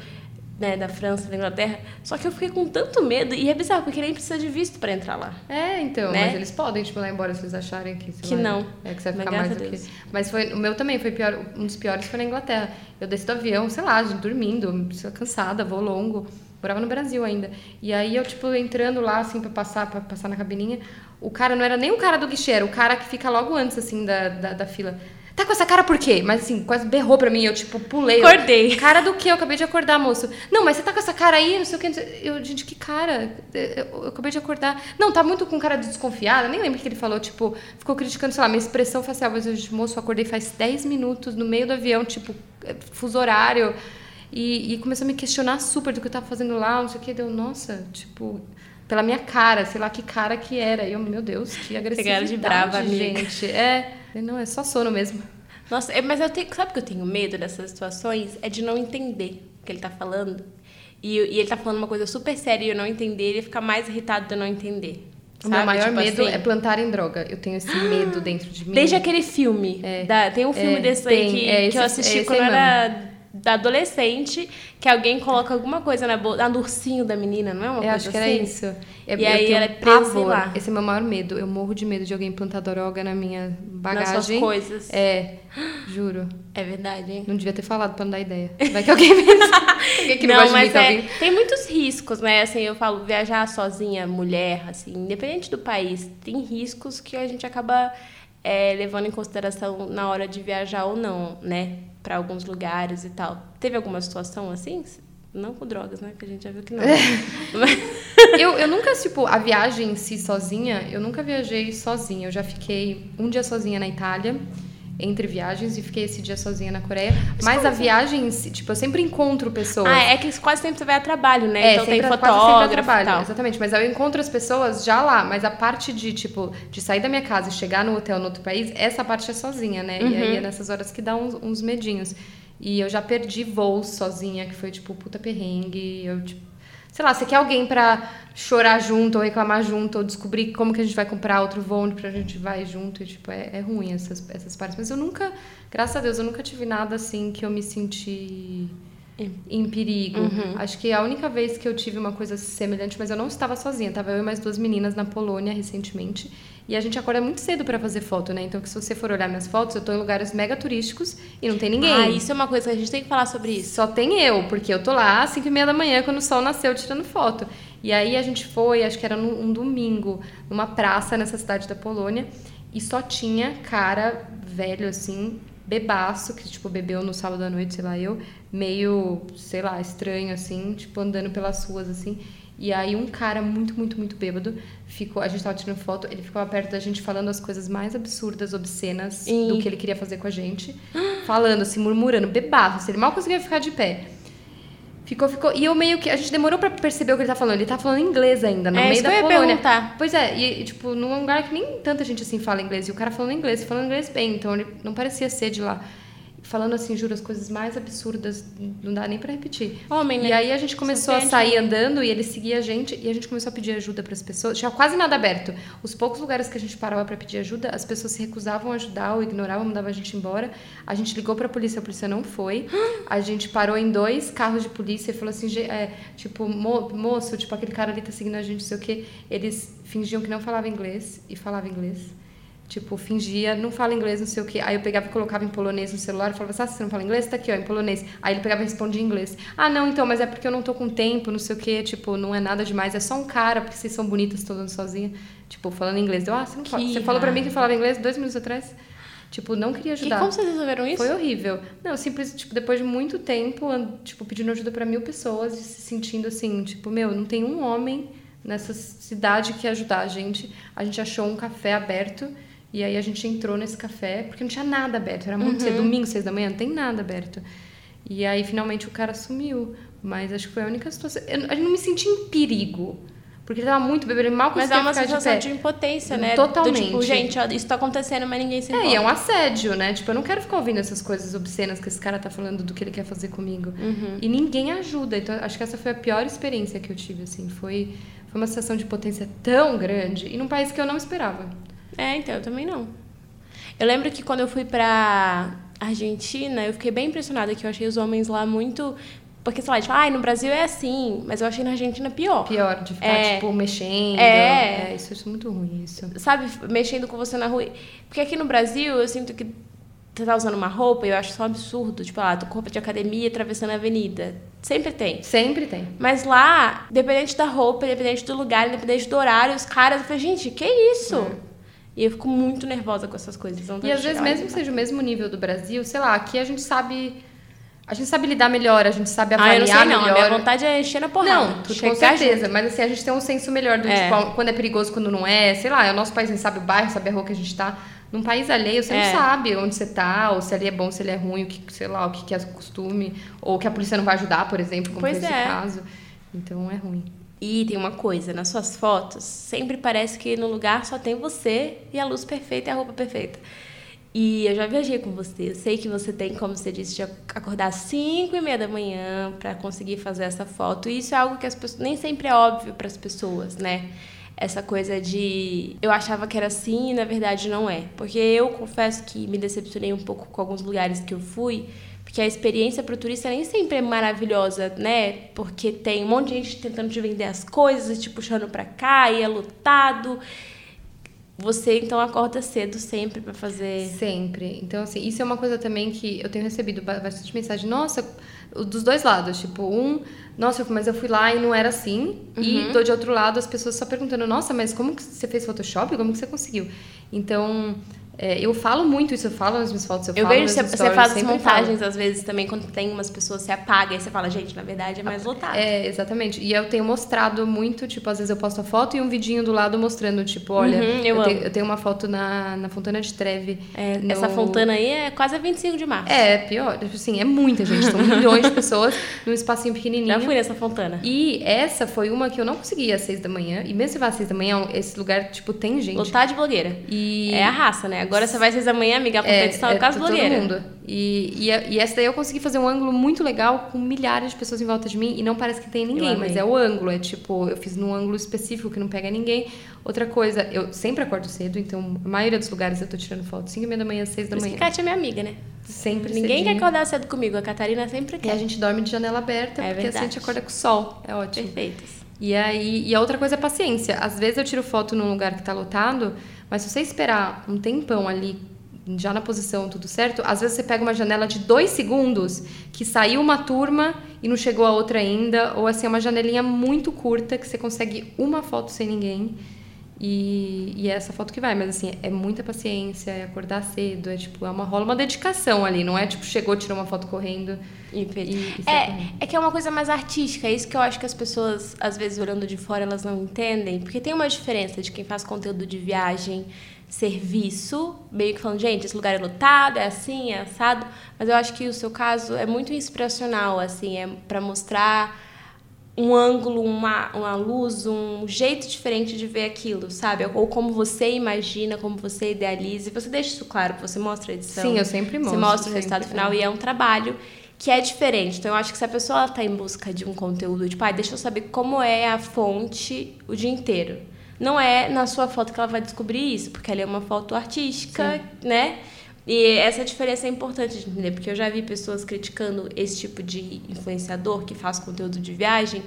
né, da França, da Inglaterra. Só que eu fiquei com tanto medo, e é bizarro, porque nem precisa de visto pra entrar lá. É, então, Né? mas eles podem te mandar embora se eles acharem que, Que lá, não. É que você vai Mas ficar mais do que. Mas foi, o meu também foi pior, um dos piores foi na Inglaterra. Eu desci do avião, sei lá, dormindo, cansada, voo longo. Morava no Brasil ainda. E aí eu, tipo, entrando lá, assim, pra passar, pra passar na cabininha, o cara não era nem o cara do guichê, era o cara que fica logo antes, assim, da, da, da fila. Tá com essa cara por quê? Mas assim, quase berrou pra mim, eu tipo, pulei. Eu, Acordei. Cara do quê? Eu acabei de acordar, moço. Não, mas você tá com essa cara aí, não sei o que. Eu, gente, que cara? Eu, eu acabei de acordar. Não, tá muito com cara de desconfiada. Nem lembro o que ele falou. Tipo, ficou criticando, sei lá, minha expressão facial. Mas eu, disse, moço, eu acordei faz 10 minutos no meio do avião, tipo, é, fuso horário. E, e começou a me questionar super do que eu tava fazendo lá, não sei o que. Deu, nossa, tipo, pela minha cara, sei lá que cara que era. E eu, meu Deus, que agressividade, de brava, amiga. gente. É, não, é só sono mesmo. Nossa, é- mas eu tenho, sabe o que eu tenho medo dessas situações? É de não entender o que ele tá falando. E, e ele tá falando uma coisa super séria e eu não entender, ele fica mais irritado de eu não entender. O meu maior Tipo medo assim, é plantarem droga. Eu tenho esse medo dentro de mim. Desde aquele filme. da- tem um filme É, desse aí tem, que, é que esse- eu é assisti esse quando eu aí era da adolescente, que alguém coloca alguma coisa na boca. Ah, no ursinho da menina, não é uma Eu coisa acho que assim? era isso. Eu, E eu aí ela é presa, lá. Esse é meu maior medo. Eu morro de medo de alguém plantar droga na minha Nas suas bagagem. coisas. É, juro. É verdade, hein? Não devia ter falado pra não dar ideia. Vai que alguém alguém que não, não, mas é, tem muitos riscos, né? Assim, eu falo, viajar sozinha, mulher, assim, independente do país, tem riscos que a gente acaba é, levando em consideração na hora de viajar ou não, né? Pra alguns lugares e tal. Teve alguma situação assim? Não com drogas, né? Que a gente já viu que não. Mas- Eu, eu nunca, tipo, a viagem em si sozinha, eu nunca viajei sozinha. Eu já fiquei um dia sozinha na Itália, entre viagens, e fiquei esse dia sozinha na Coreia. Mas a viagem tipo, eu sempre encontro pessoas. ah, é que quase sempre você vai a trabalho, né? É, então tem sempre- quase sempre a fotógrafo e trabalho, tal. Exatamente, mas eu encontro as pessoas já lá, mas a parte de, tipo, de sair da minha casa e chegar no hotel no outro país, essa parte é sozinha, né? E Uhum. aí é nessas horas que dá uns, uns medinhos. E eu já perdi voos sozinha, que foi, tipo, puta perrengue. Eu, tipo, sei lá, você quer alguém pra chorar junto, ou reclamar junto, ou descobrir como que a gente vai comprar outro voo onde pra gente vai junto. E, tipo, é, é ruim essas, essas partes. Mas eu nunca, graças a Deus, eu nunca tive nada assim que eu me senti em perigo. Uhum. Acho que a única vez que eu tive uma coisa semelhante, mas eu não estava sozinha, tava eu e mais duas meninas na Polônia recentemente. E a gente acorda muito cedo para fazer foto, né? Então, se você for olhar minhas fotos, eu tô em lugares mega turísticos e não tem ninguém. Ah, isso é uma coisa que a gente tem que falar sobre isso. Só tem eu, porque eu tô lá às 5 e meia da manhã, quando o sol nasceu, tirando foto. E aí a gente foi, acho que era num, um domingo, numa praça nessa cidade da Polônia, e só tinha cara velho, assim, bebaço, que, tipo, bebeu no sábado à noite, sei lá, eu, meio, sei lá, estranho, assim, tipo, andando pelas ruas, assim. E aí um cara muito, muito, muito bêbado ficou, a gente tava tirando foto, ele ficava perto da gente falando as coisas mais absurdas, obscenas Ih. do que ele queria fazer com a gente, falando assim, murmurando, bebaço, assim, ele mal conseguia ficar de pé. Ficou, ficou. E eu meio que. A gente demorou pra perceber o que ele tá falando. Ele tá falando inglês ainda, no É, meio isso da eu Polônia. perguntar. Pois é, e, e, tipo, num lugar que nem tanta gente assim fala inglês. E o cara falando inglês, falando inglês bem. Então ele não parecia ser de lá. Falando assim, juro, as coisas mais absurdas, não dá nem pra repetir. Homem, né? E aí a gente começou a sair andando e ele seguia a gente e a gente começou a pedir ajuda para as pessoas. Tinha quase nada aberto. Os poucos lugares que a gente parava para pedir ajuda, as pessoas se recusavam a ajudar ou ignoravam, mandavam a gente embora. A gente ligou para a polícia, a polícia não foi. A gente parou em dois carros de polícia e falou assim, "Ge- é, tipo, "Mo- moço, tipo aquele cara ali tá seguindo a gente, não sei o quê. Eles fingiam que não falavam inglês e falavam inglês. Tipo, fingia, não fala inglês, não sei o quê. Aí eu pegava e colocava em polonês no celular e falava assim, ah, você não fala inglês? Tá aqui, ó, em polonês. Aí ele pegava e respondia em inglês. Ah, não, então, mas é porque eu não tô com tempo, não sei o quê. Tipo, não é nada demais, é só um cara, porque vocês são bonitas, tô andando sozinha. Tipo, falando inglês. Eu, ah, você não fala. Que Você falou pra mim que falava inglês dois minutos atrás? Tipo, não queria E ajudar. como vocês resolveram isso? Foi horrível. Não, simples, tipo, depois de muito tempo, tipo, pedindo ajuda pra mil pessoas e se sentindo assim, tipo, meu, não tem um homem nessa cidade que ia ajudar a gente. A gente achou um café aberto e aí a gente entrou nesse café, porque não tinha nada aberto, era muito cedo, domingo, seis da manhã, não tem nada aberto. E aí finalmente o cara sumiu, mas acho que foi a única situação. Eu, eu não me senti em perigo. Porque ele tava muito bebendo, ele mal Mas conseguia é uma de sensação pé. de, impotência, né? Totalmente. Do tipo, gente, ó, isso tá acontecendo, mas ninguém se É, importa. e é um assédio, né? Tipo, eu não quero ficar ouvindo essas coisas obscenas que esse cara tá falando do que ele quer fazer comigo. Uhum. E ninguém ajuda. Então, acho que essa foi a pior experiência que eu tive, assim. Foi, foi uma sensação de potência tão grande e num país que eu não esperava. É, então, eu também não. Eu lembro que quando eu fui pra Argentina, eu fiquei bem impressionada que eu achei os homens lá muito. Porque, sei lá, tipo, ai, no Brasil é assim, mas eu achei na Argentina pior. Pior, de ficar, É. tipo, mexendo. É. É, isso é muito ruim, isso. Sabe, mexendo com você na rua. Porque aqui no Brasil, eu sinto que você tá usando uma roupa e eu acho só um absurdo. Tipo, ah, tô com roupa de academia atravessando a avenida. Sempre tem. Sempre tem. Mas lá, independente da roupa, independente do lugar, independente do horário, os caras, eu falei, gente, que isso? E eu fico muito nervosa com essas coisas. E às vezes, mesmo que seja o mesmo nível do Brasil, sei lá, aqui a gente sabe. A gente sabe lidar melhor, a gente sabe Ah, avaliar eu não sei não. A melhor. minha vontade é encher na porrada. Não, tudo com certeza. junto. Mas assim, a gente tem um senso melhor do É. tipo, quando é perigoso, quando não é. Sei lá, é o nosso país, a gente sabe o bairro, sabe a rua que a gente tá. Num país alheio, você É. não sabe onde você tá, ou se ali é bom, se ele é ruim, o que, sei lá, o que, que é costume, ou que a polícia não vai ajudar, por exemplo, como Pois foi esse é. caso. Então é ruim. E tem uma coisa, nas suas fotos, sempre parece que no lugar só tem você e a luz perfeita e a roupa perfeita. E eu já viajei com você, eu sei que você tem, como você disse, de acordar às 5 e meia da manhã para conseguir fazer essa foto. E isso é algo que as pessoas nem sempre é óbvio para as pessoas, né? Essa coisa de eu achava que era assim e na verdade não é. Porque eu confesso que me decepcionei um pouco com alguns lugares que eu fui, porque a experiência para o turista nem sempre é maravilhosa, né? Porque tem um monte de gente tentando te vender as coisas, te puxando para cá e é lotado. Você então acorda cedo sempre para fazer. Sempre. Então, assim, isso é uma coisa também que eu tenho recebido ba- bastante mensagem. Nossa, dos dois lados. Tipo, um, nossa, mas eu fui lá e não era assim. E Uhum. do de outro lado, as pessoas só perguntando, nossa, mas como que você fez Photoshop? Como que você conseguiu? Então, é, eu falo muito isso, eu falo nas minhas fotos, eu, Eu falo vejo você, você faz as sempre falo. montagens, às vezes, também, quando tem umas pessoas, você apaga e você fala, gente, na verdade é mais lotado. É, exatamente. E eu tenho mostrado muito, tipo, às vezes eu posto a foto e um vidinho do lado mostrando, tipo, olha, Uhum, eu tenho, amo. eu tenho uma foto na, na Fontana de Treve. É, no- Essa fontana aí é quase a 25 de março. É, pior. Tipo assim, é muita gente. São milhões de pessoas num espacinho pequenininho. Já fui nessa fontana. E essa foi uma que eu não consegui às seis da manhã. E mesmo se vai às seis da manhã, esse lugar, tipo, tem gente. Lotar de blogueira. E É a raça, né? Agora você vai às seis da manhã, amiga, a competição é, por causa todo blogueira. mundo. E, e, e essa daí eu consegui fazer um ângulo muito legal com milhares de pessoas em volta de mim e não parece que tem ninguém, mas é o ângulo. É tipo, eu fiz num ângulo específico que não pega ninguém. Outra coisa, eu sempre acordo cedo, então a maioria dos lugares eu tô tirando foto 5 e meia da manhã, 6 da Por isso manhã. que Kátia é minha amiga, né? Sempre Ninguém cedinho. quer acordar cedo comigo. A Catarina sempre E quer. a gente dorme de janela aberta, É porque assim a verdade. gente acorda com o sol. É ótimo. Perfeitas. E aí, e a outra coisa é paciência. Às vezes eu tiro foto num lugar que tá lotado, mas se você esperar um tempão ali, já na posição, tudo certo, às vezes você pega uma janela de dois segundos que saiu uma turma e não chegou a outra ainda, ou assim, é uma janelinha muito curta que você consegue uma foto sem ninguém. E, e é essa foto que vai, mas assim, é muita paciência, é acordar cedo, é tipo, é uma rola uma dedicação ali, não é tipo, chegou, tirou uma foto correndo. E- e correndo. É, é que é uma coisa mais artística, é isso que eu acho que as pessoas, às vezes, olhando de fora, elas não entendem. Porque tem uma diferença de quem faz conteúdo de viagem, serviço, meio que falando, gente, esse lugar é lotado, é assim, é assado. Mas eu acho que o seu caso é muito inspiracional, assim, é para mostrar um ângulo, uma, uma luz, um jeito diferente de ver aquilo, sabe? Ou como você imagina, como você idealiza. E você deixa isso claro, você mostra a edição. Sim, eu sempre Você mostro, mostra o resultado final é. e é um trabalho que é diferente. Então, eu acho que se a pessoa está em busca de um conteúdo, tipo, ah, deixa eu saber como é a fonte o dia inteiro. Não é na sua foto que ela vai descobrir isso, porque ela é uma foto artística, né? E essa diferença é importante de entender, porque eu já vi pessoas criticando esse tipo de influenciador que faz conteúdo de viagem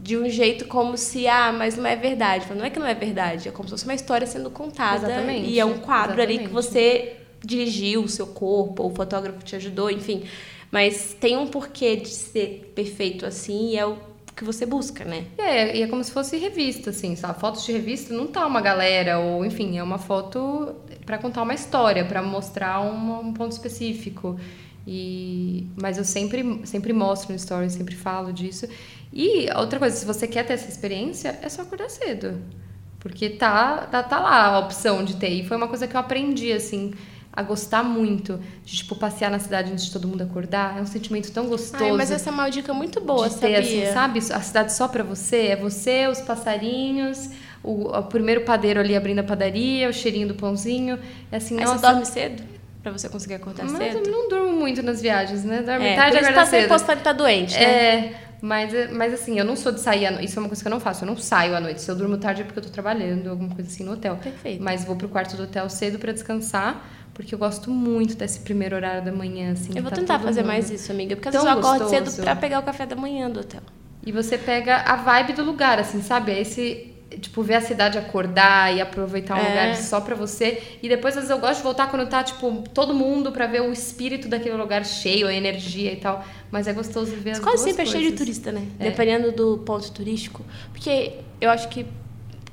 de um jeito como se, ah, mas não é verdade. Não é que não é verdade, é como se fosse uma história sendo contada. Exatamente, E é um quadro ali que exatamente. você dirigiu o seu corpo, ou o fotógrafo te ajudou, enfim. Mas tem um porquê de ser perfeito assim, e é o que você busca, né? É, e é como se fosse revista, assim, sabe? Fotos de revista não tá uma galera, ou enfim, é uma foto pra contar uma história, pra mostrar um, um ponto específico. E, mas eu sempre, sempre mostro no story, sempre falo disso. E outra coisa, se você quer ter essa experiência, é só acordar cedo. Porque tá, tá, tá lá a opção de ter. E foi uma coisa que eu aprendi, assim, a gostar muito de, tipo, passear na cidade antes de todo mundo acordar. É um sentimento tão gostoso. Ai, mas essa é uma dica muito boa, de ter, assim, sabe? A cidade só para você. É você, os passarinhos, o, o, primeiro padeiro ali abrindo a padaria, o cheirinho do pãozinho. É assim, Aí nossa... você dorme cedo? Pra você conseguir acordar mas cedo? Mas eu não durmo muito nas viagens, né? Dorme é, tarde e tá cedo. postando que tá doente, né? É... Mas, mas assim, eu não sou de sair à noite. Isso é uma coisa que eu não faço. Eu não saio à noite. Se eu durmo tarde é porque eu tô trabalhando, alguma coisa assim no hotel. Perfeito. Mas vou pro quarto do hotel cedo para descansar, porque eu gosto muito desse primeiro horário da manhã, assim. Eu vou tá tentar fazer mundo. mais isso, amiga. Porque vezes eu acordo cedo pra pegar o café da manhã do hotel. E você pega a vibe do lugar, assim, sabe? É esse tipo, ver a cidade acordar e aproveitar um é. lugar só pra você. E depois, às vezes, eu gosto de voltar quando tá, tipo, todo mundo pra ver o espírito daquele lugar cheio, a energia e tal. Mas é gostoso ver as Quase sempre coisas. é cheio de turista, né? É. Dependendo do ponto turístico. Porque eu acho que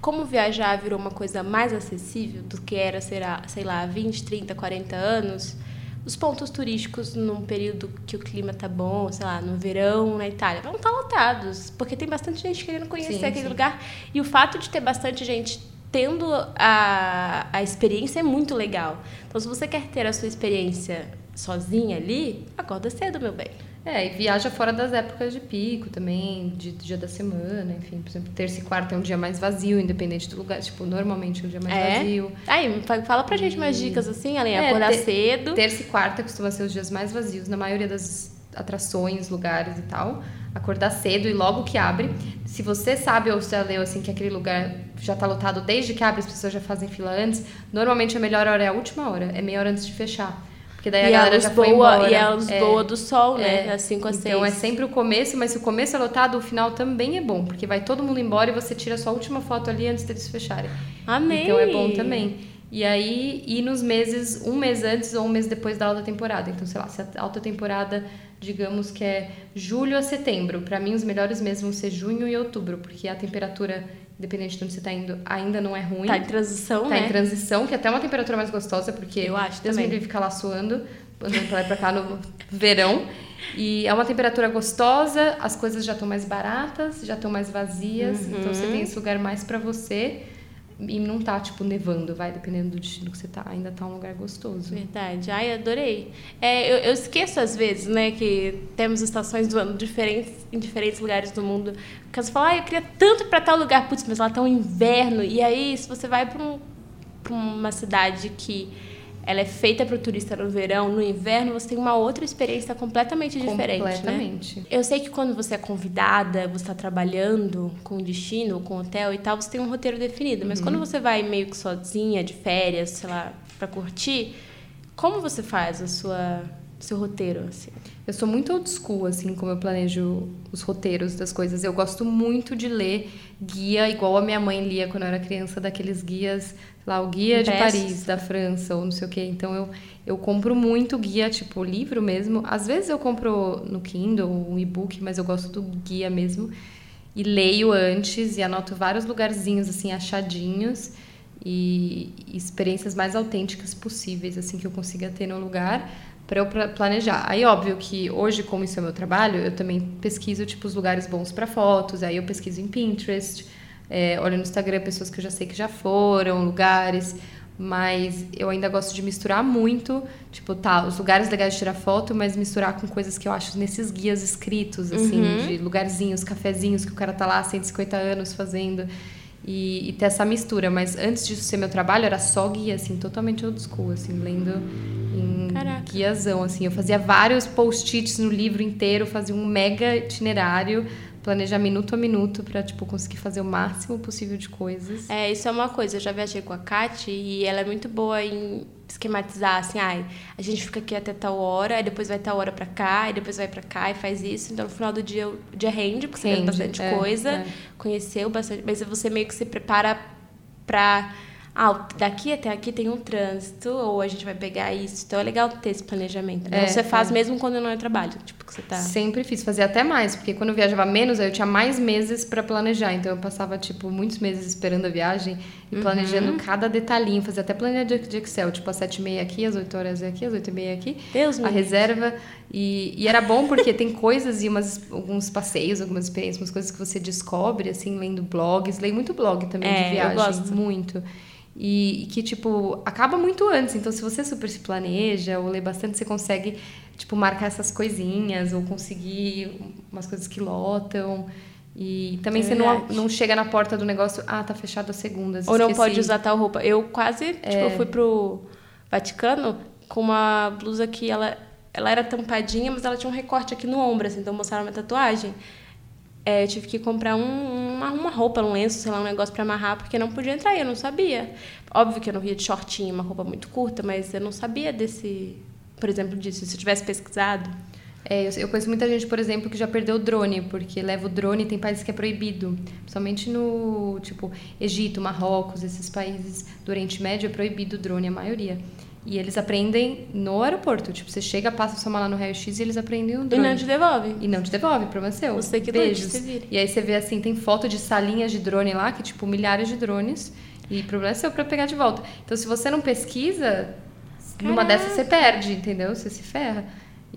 como viajar virou uma coisa mais acessível do que era, será, sei lá, 20, 30, 40 anos os pontos turísticos num período que o clima tá bom, sei lá, no verão na Itália, vão estar tá lotados, porque tem bastante gente querendo conhecer sim, aquele sim. lugar. E o fato de ter bastante gente tendo a, a experiência é muito legal. Então, se você quer ter a sua experiência sozinha ali, acorda cedo, meu bem. É, e viaja fora das épocas de pico também, de, dia da semana, enfim. Por exemplo, terça e quarta é um dia mais vazio, independente do lugar. Tipo, normalmente é um dia mais é? vazio. Aí, fala pra gente e... mais dicas assim, além de é, acordar ter, cedo. Terça e quarta costuma ser os dias mais vazios, na maioria das atrações, lugares e tal. Acordar cedo e logo que abre. Se você sabe ou já leu assim que aquele lugar já tá lotado desde que abre, as pessoas já fazem fila antes, normalmente a melhor hora é a última hora, é meia hora antes de fechar. Porque daí e a galera já foi embora. E a luz é, boa do sol, né? É, às 5 às 6. Então é sempre o começo, mas se o começo é lotado, o final também é bom. Porque vai todo mundo embora e você tira a sua última foto ali antes deles fecharem. Amém! Então é bom também. E aí, e nos meses, um mês antes ou um mês depois da alta temporada. Então, sei lá, se a alta temporada, digamos que é julho a setembro. Para mim, os melhores meses vão ser junho e outubro, porque a temperatura independente de onde você está indo, ainda não é ruim. Tá em transição, tá né? Tá em transição, que é até uma temperatura mais gostosa, porque eu acho Deus também. me ficar lá suando, andando pra lá e pra cá no verão. E é uma temperatura gostosa, as coisas já estão mais baratas, já estão mais vazias, uhum. então você tem esse lugar mais para você. E não tá, tipo, nevando, vai, dependendo do destino que você tá. Ainda tá um lugar gostoso. Verdade. Ai, adorei. É, eu, eu, esqueço, às vezes, né, que temos estações do ano diferentes, em diferentes lugares do mundo. Porque você fala, ah, eu queria tanto para tal lugar. Putz, mas lá tá um inverno. E aí, se você vai para um, uma cidade que ela é feita para o turista no verão, no inverno você tem uma outra experiência completamente diferente. Né? Completamente. Né? Eu sei que quando você é convidada, você está trabalhando com destino, com hotel e tal, você tem um roteiro definido. Mas uhum. quando você vai meio que sozinha, de férias, sei lá, para curtir, como você faz a sua seu roteiro assim? Eu sou muito old school, assim, como eu planejo os roteiros das coisas. Eu gosto muito de ler guia, igual a minha mãe lia quando eu era criança, daqueles guias lá o guia de Paris, da França, ou não sei o quê. Então eu, eu compro muito guia, tipo livro mesmo. Às vezes eu compro no Kindle, um e-book, mas eu gosto do guia mesmo. E leio antes e anoto vários lugarzinhos assim achadinhos e, e experiências mais autênticas possíveis assim que eu consiga ter no lugar para eu planejar. Aí óbvio que hoje como isso é meu trabalho, eu também pesquiso tipo os lugares bons para fotos, aí eu pesquiso em Pinterest é, olho no Instagram pessoas que eu já sei que já foram, lugares, mas eu ainda gosto de misturar muito, tipo, tá, os lugares legais de tirar foto, mas misturar com coisas que eu acho nesses guias escritos, assim, uhum. de lugarzinhos, cafezinhos que o cara tá lá há 150 anos fazendo. E, e, ter essa mistura, mas antes disso ser meu trabalho, era só guia, assim, totalmente old school, assim, lendo em Caraca. guiazão, assim. Eu fazia vários post-its no livro inteiro, fazia um mega itinerário planejar minuto a minuto para tipo conseguir fazer o máximo possível de coisas. É, isso é uma coisa. Eu já viajei com a Kate e ela é muito boa em esquematizar assim, ai, a gente fica aqui até tal hora, aí depois vai tal hora para cá, aí depois vai para cá e faz isso. Então no final do dia o dia rende, porque rende, você vê bastante é, coisa, é. conheceu bastante, mas você meio que se prepara para ah, daqui até aqui tem um trânsito, ou a gente vai pegar isso. Então é legal ter esse planejamento. Né? É, você faz é. mesmo quando não é trabalho, tipo que você tá. Sempre fiz, fazia até mais, porque quando eu viajava menos, eu tinha mais meses para planejar. Então eu passava tipo muitos meses esperando a viagem e uhum. planejando cada detalhinho, fazia até planilha de Excel, tipo às sete e meia aqui, às oito horas aqui, às oito e meia aqui. Deus a reserva e, e, era bom porque tem coisas e umas, alguns passeios, algumas experiências, umas coisas que você descobre assim lendo blogs, leio muito blog também é, de viagem, eu gosto. muito. E, e, que, tipo, acaba muito antes. Então, se você super se planeja ou lê bastante, você consegue, tipo, marcar essas coisinhas ou conseguir umas coisas que lotam. E também é você não, não chega na porta do negócio, ah, tá fechado a segunda. Ou não pode usar tal roupa. Eu quase, é. tipo, eu fui pro Vaticano com uma blusa que ela, ela era tampadinha, mas ela tinha um recorte aqui no ombro, assim, então mostraram uma tatuagem. É, eu tive que comprar um, uma, uma roupa, um lenço, sei lá, um negócio para amarrar, porque não podia entrar, eu não sabia. Óbvio que eu não via de shortinho, uma roupa muito curta, mas eu não sabia desse, por exemplo, disso. Se eu tivesse pesquisado. É, eu, conheço muita gente, por exemplo, que já perdeu o drone, porque leva o drone, tem países que é proibido. Principalmente no, tipo, Egito, Marrocos, esses países do Oriente Médio é proibido o drone, a maioria. E eles aprendem no aeroporto. Tipo, você chega, passa sua mala no raio-x e eles aprendem o drone. E não te devolve. E não te devolve, problema seu. Você que Beijos. Você vira. E aí você vê assim, tem foto de salinhas de drone lá, que tipo, milhares de drones. E problema é seu pra pegar de volta. Então, se você não pesquisa, Caraca. numa dessas você perde, entendeu? Você se ferra.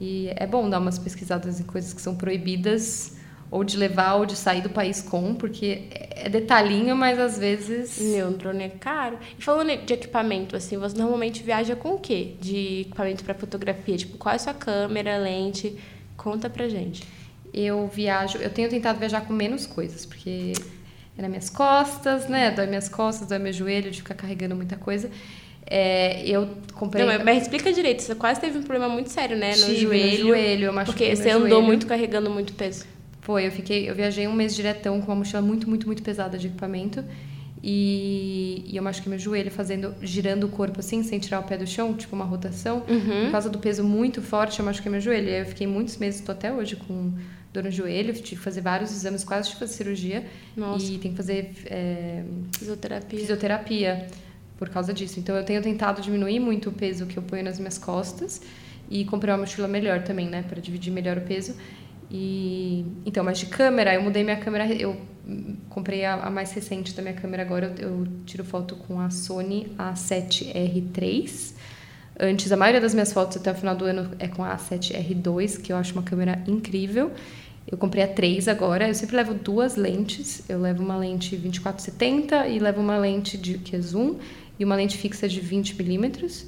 E é bom dar umas pesquisadas em coisas que são proibidas ou de levar ou de sair do país com, porque é detalhinho, mas às vezes. Meu, drone é caro. E falando de equipamento, assim, você normalmente viaja com o quê? De equipamento para fotografia? Tipo, qual é a sua câmera, lente? Conta pra gente. Eu viajo, eu tenho tentado viajar com menos coisas, porque é nas minhas costas, né? Dói minhas costas, dói meu joelho de ficar carregando muita coisa. É, eu comprei. Não, mas explica direito, você quase teve um problema muito sério, né? No Tive, joelho. No joelho, eu Porque você andou joelho. muito carregando muito peso. Foi, eu fiquei, eu viajei um mês diretão com uma mochila muito, muito, muito pesada de equipamento. E, e eu machuquei meu joelho fazendo, girando o corpo assim, sem tirar o pé do chão, tipo uma rotação. Uhum. Por causa do peso muito forte, eu machuquei meu joelho. E aí eu fiquei muitos meses, estou até hoje com dor no joelho, tive que fazer vários exames, quase tive que fazer cirurgia. Nossa. E tem que fazer é, fisioterapia. fisioterapia por causa disso. Então eu tenho tentado diminuir muito o peso que eu ponho nas minhas costas e comprei uma mochila melhor também, né, para dividir melhor o peso. E então, mas de câmera, eu mudei minha câmera, eu comprei a, a mais recente da minha câmera agora, eu, eu, tiro foto com a Sony A7R3. Antes, a maioria das minhas fotos até o final do ano é com a A7R2, que eu acho uma câmera incrível. Eu comprei a 3 agora, eu sempre levo duas lentes. Eu levo uma lente 24-70 e levo uma lente de que é zoom e uma lente fixa de 20 milímetros.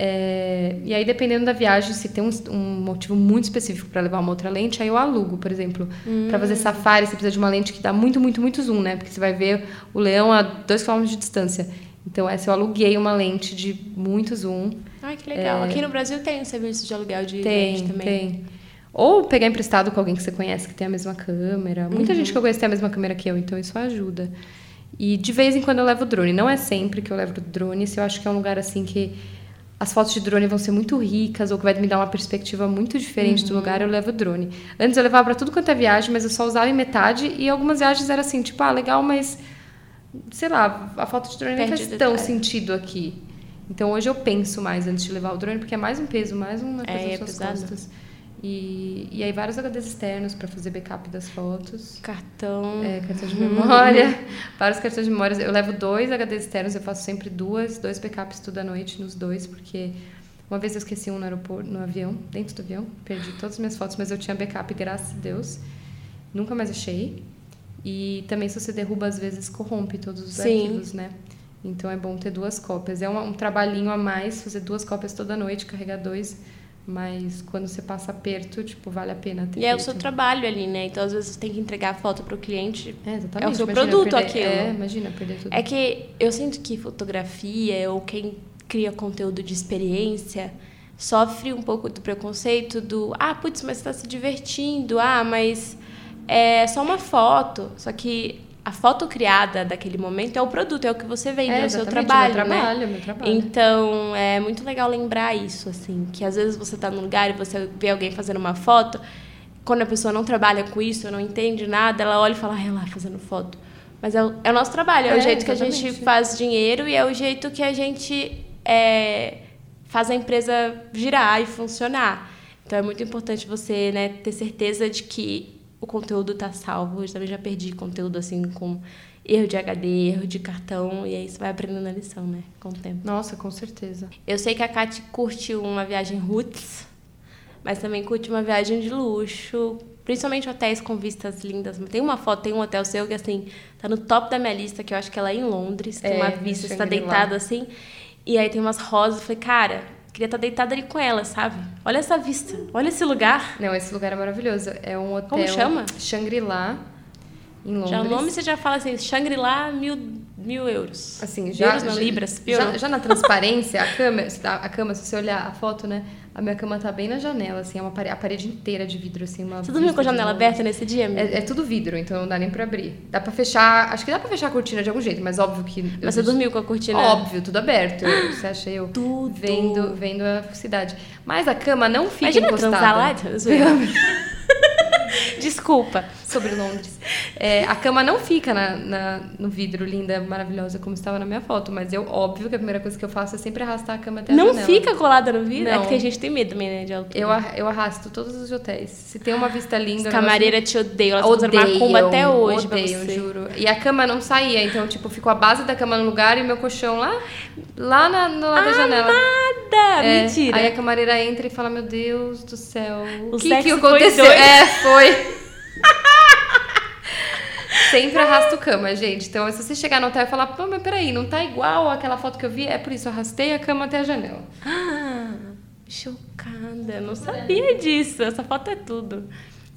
É, e aí, dependendo da viagem, se tem um, um motivo muito específico para levar uma outra lente, aí eu alugo, por exemplo. Hum. Para fazer safari, você precisa de uma lente que dá muito, muito, muito zoom, né? Porque você vai ver o leão a 2 km de distância. Então, essa eu aluguei uma lente de muito zoom. Ai, que legal. É... Aqui no Brasil tem um serviço de aluguel de tem, lente também. Tem, Ou pegar emprestado com alguém que você conhece que tem a mesma câmera. Muita uhum. gente que eu conheço tem a mesma câmera que eu, então isso ajuda. E de vez em quando eu levo drone. Não é sempre que eu levo drone, se eu acho que é um lugar assim que as fotos de drone vão ser muito ricas ou que vai me dar uma perspectiva muito diferente uhum. do lugar, eu levo drone. Antes eu levava para tudo quanto é viagem, mas eu só usava em metade e algumas viagens era assim, tipo, ah, legal, mas sei lá, a foto de drone não faz tão sentido aqui. Então hoje eu penso mais antes de levar o drone, porque é mais um peso, mais uma coisa é, nas suas é costas. E, e aí vários HDs externos para fazer backup das fotos. Cartão. É, cartão de memória. vários cartões de memória. Eu levo dois HDs externos, eu faço sempre duas, dois backups toda noite nos dois, porque uma vez eu esqueci um no aeroporto, no avião, dentro do avião, perdi todas as minhas fotos, mas eu tinha backup, graças a Deus. Nunca mais achei. E também se você derruba, às vezes corrompe todos os Sim. arquivos, né? Então é bom ter duas cópias. É um, um trabalhinho a mais fazer duas cópias toda noite, carregar dois mas quando você passa perto, tipo, vale a pena ter. E é o seu trabalho ali, né? Então, às vezes, você tem que entregar a foto para o cliente. É, exatamente. É o seu imagina produto perder, aquilo. É, imagina perder tudo. É que eu sinto que fotografia ou quem cria conteúdo de experiência sofre um pouco do preconceito do ah, putz, mas você está se divertindo, ah, mas é só uma foto. Só que a foto criada daquele momento é o produto, é o que você vende, é, é o seu trabalho, meu trabalho, né? Meu trabalho. Então, é muito legal lembrar isso, assim, que às vezes você está num lugar e você vê alguém fazendo uma foto, quando a pessoa não trabalha com isso, não entende nada, ela olha e fala, ah, lá, fazendo foto. Mas é o, é o nosso trabalho, é, é o jeito exatamente. que a gente faz dinheiro e é o jeito que a gente é, faz a empresa girar e funcionar. Então, é muito importante você né, ter certeza de que o conteúdo tá salvo. Eu também já perdi conteúdo assim com erro de HD, erro de cartão, e aí você vai aprendendo a lição, né? Com o tempo. Nossa, com certeza. Eu sei que a Kate curte uma viagem roots, mas também curte uma viagem de luxo, principalmente hotéis com vistas lindas. Tem uma foto, tem um hotel seu que assim, tá no top da minha lista, que eu acho que ela é em Londres, tem É, uma vista, você tá deitado assim, e aí tem umas rosas, eu falei, cara, queria estar deitada ali com ela, sabe? Olha essa vista, olha esse lugar. Não, esse lugar é maravilhoso. É um hotel. Como chama? Shangri-La, em Londres. Já o nome você já fala assim, Shangri-La, mil, mil euros. Assim, já, euros não, já- libras, já, já na transparência, a cama, tá- a cama, se você olhar a foto, né? A minha cama tá bem na janela, assim, é uma parede, a parede inteira de vidro, assim, uma Você dormiu com a janela aberta nesse dia, amiga? É, é tudo vidro, então não dá nem pra abrir. Dá pra fechar, acho que dá pra fechar a cortina de algum jeito, mas óbvio que... Mas você dormiu com a cortina? Óbvio, tudo aberto. Você acha eu Tudo. vendo, vendo a cidade. Mas a cama não fica Imagina encostada. transar lá? Desculpa. Sobre Londres. É, a cama não fica na, na- no vidro linda, maravilhosa, como estava na minha foto. Mas eu, óbvio que a primeira coisa que eu faço é sempre arrastar a cama até a Não janela. fica colada no vidro? É Não. que tem gente que tem medo também, né, de altura. Eu, ar- eu arrasto todos os hotéis. Se tem uma vista linda... As camareiras te odeiam, elas fazendo macumba até hoje odeiam, juro. E a cama não saía, então, tipo, ficou a base da cama no lugar e meu colchão lá, lá na, no lado da janela. Nada! É, Mentira. Aí a camareira entra e fala, meu Deus do céu, O que, que foi aconteceu? doido. É, foi. Sempre arrasto cama, gente. Então, se você chegar no hotel e falar, pô, mas peraí, não tá igual aquela foto que eu vi, é por isso, eu arrastei a cama até a janela. Ah, chocada. Não sabia disso. Essa foto é tudo.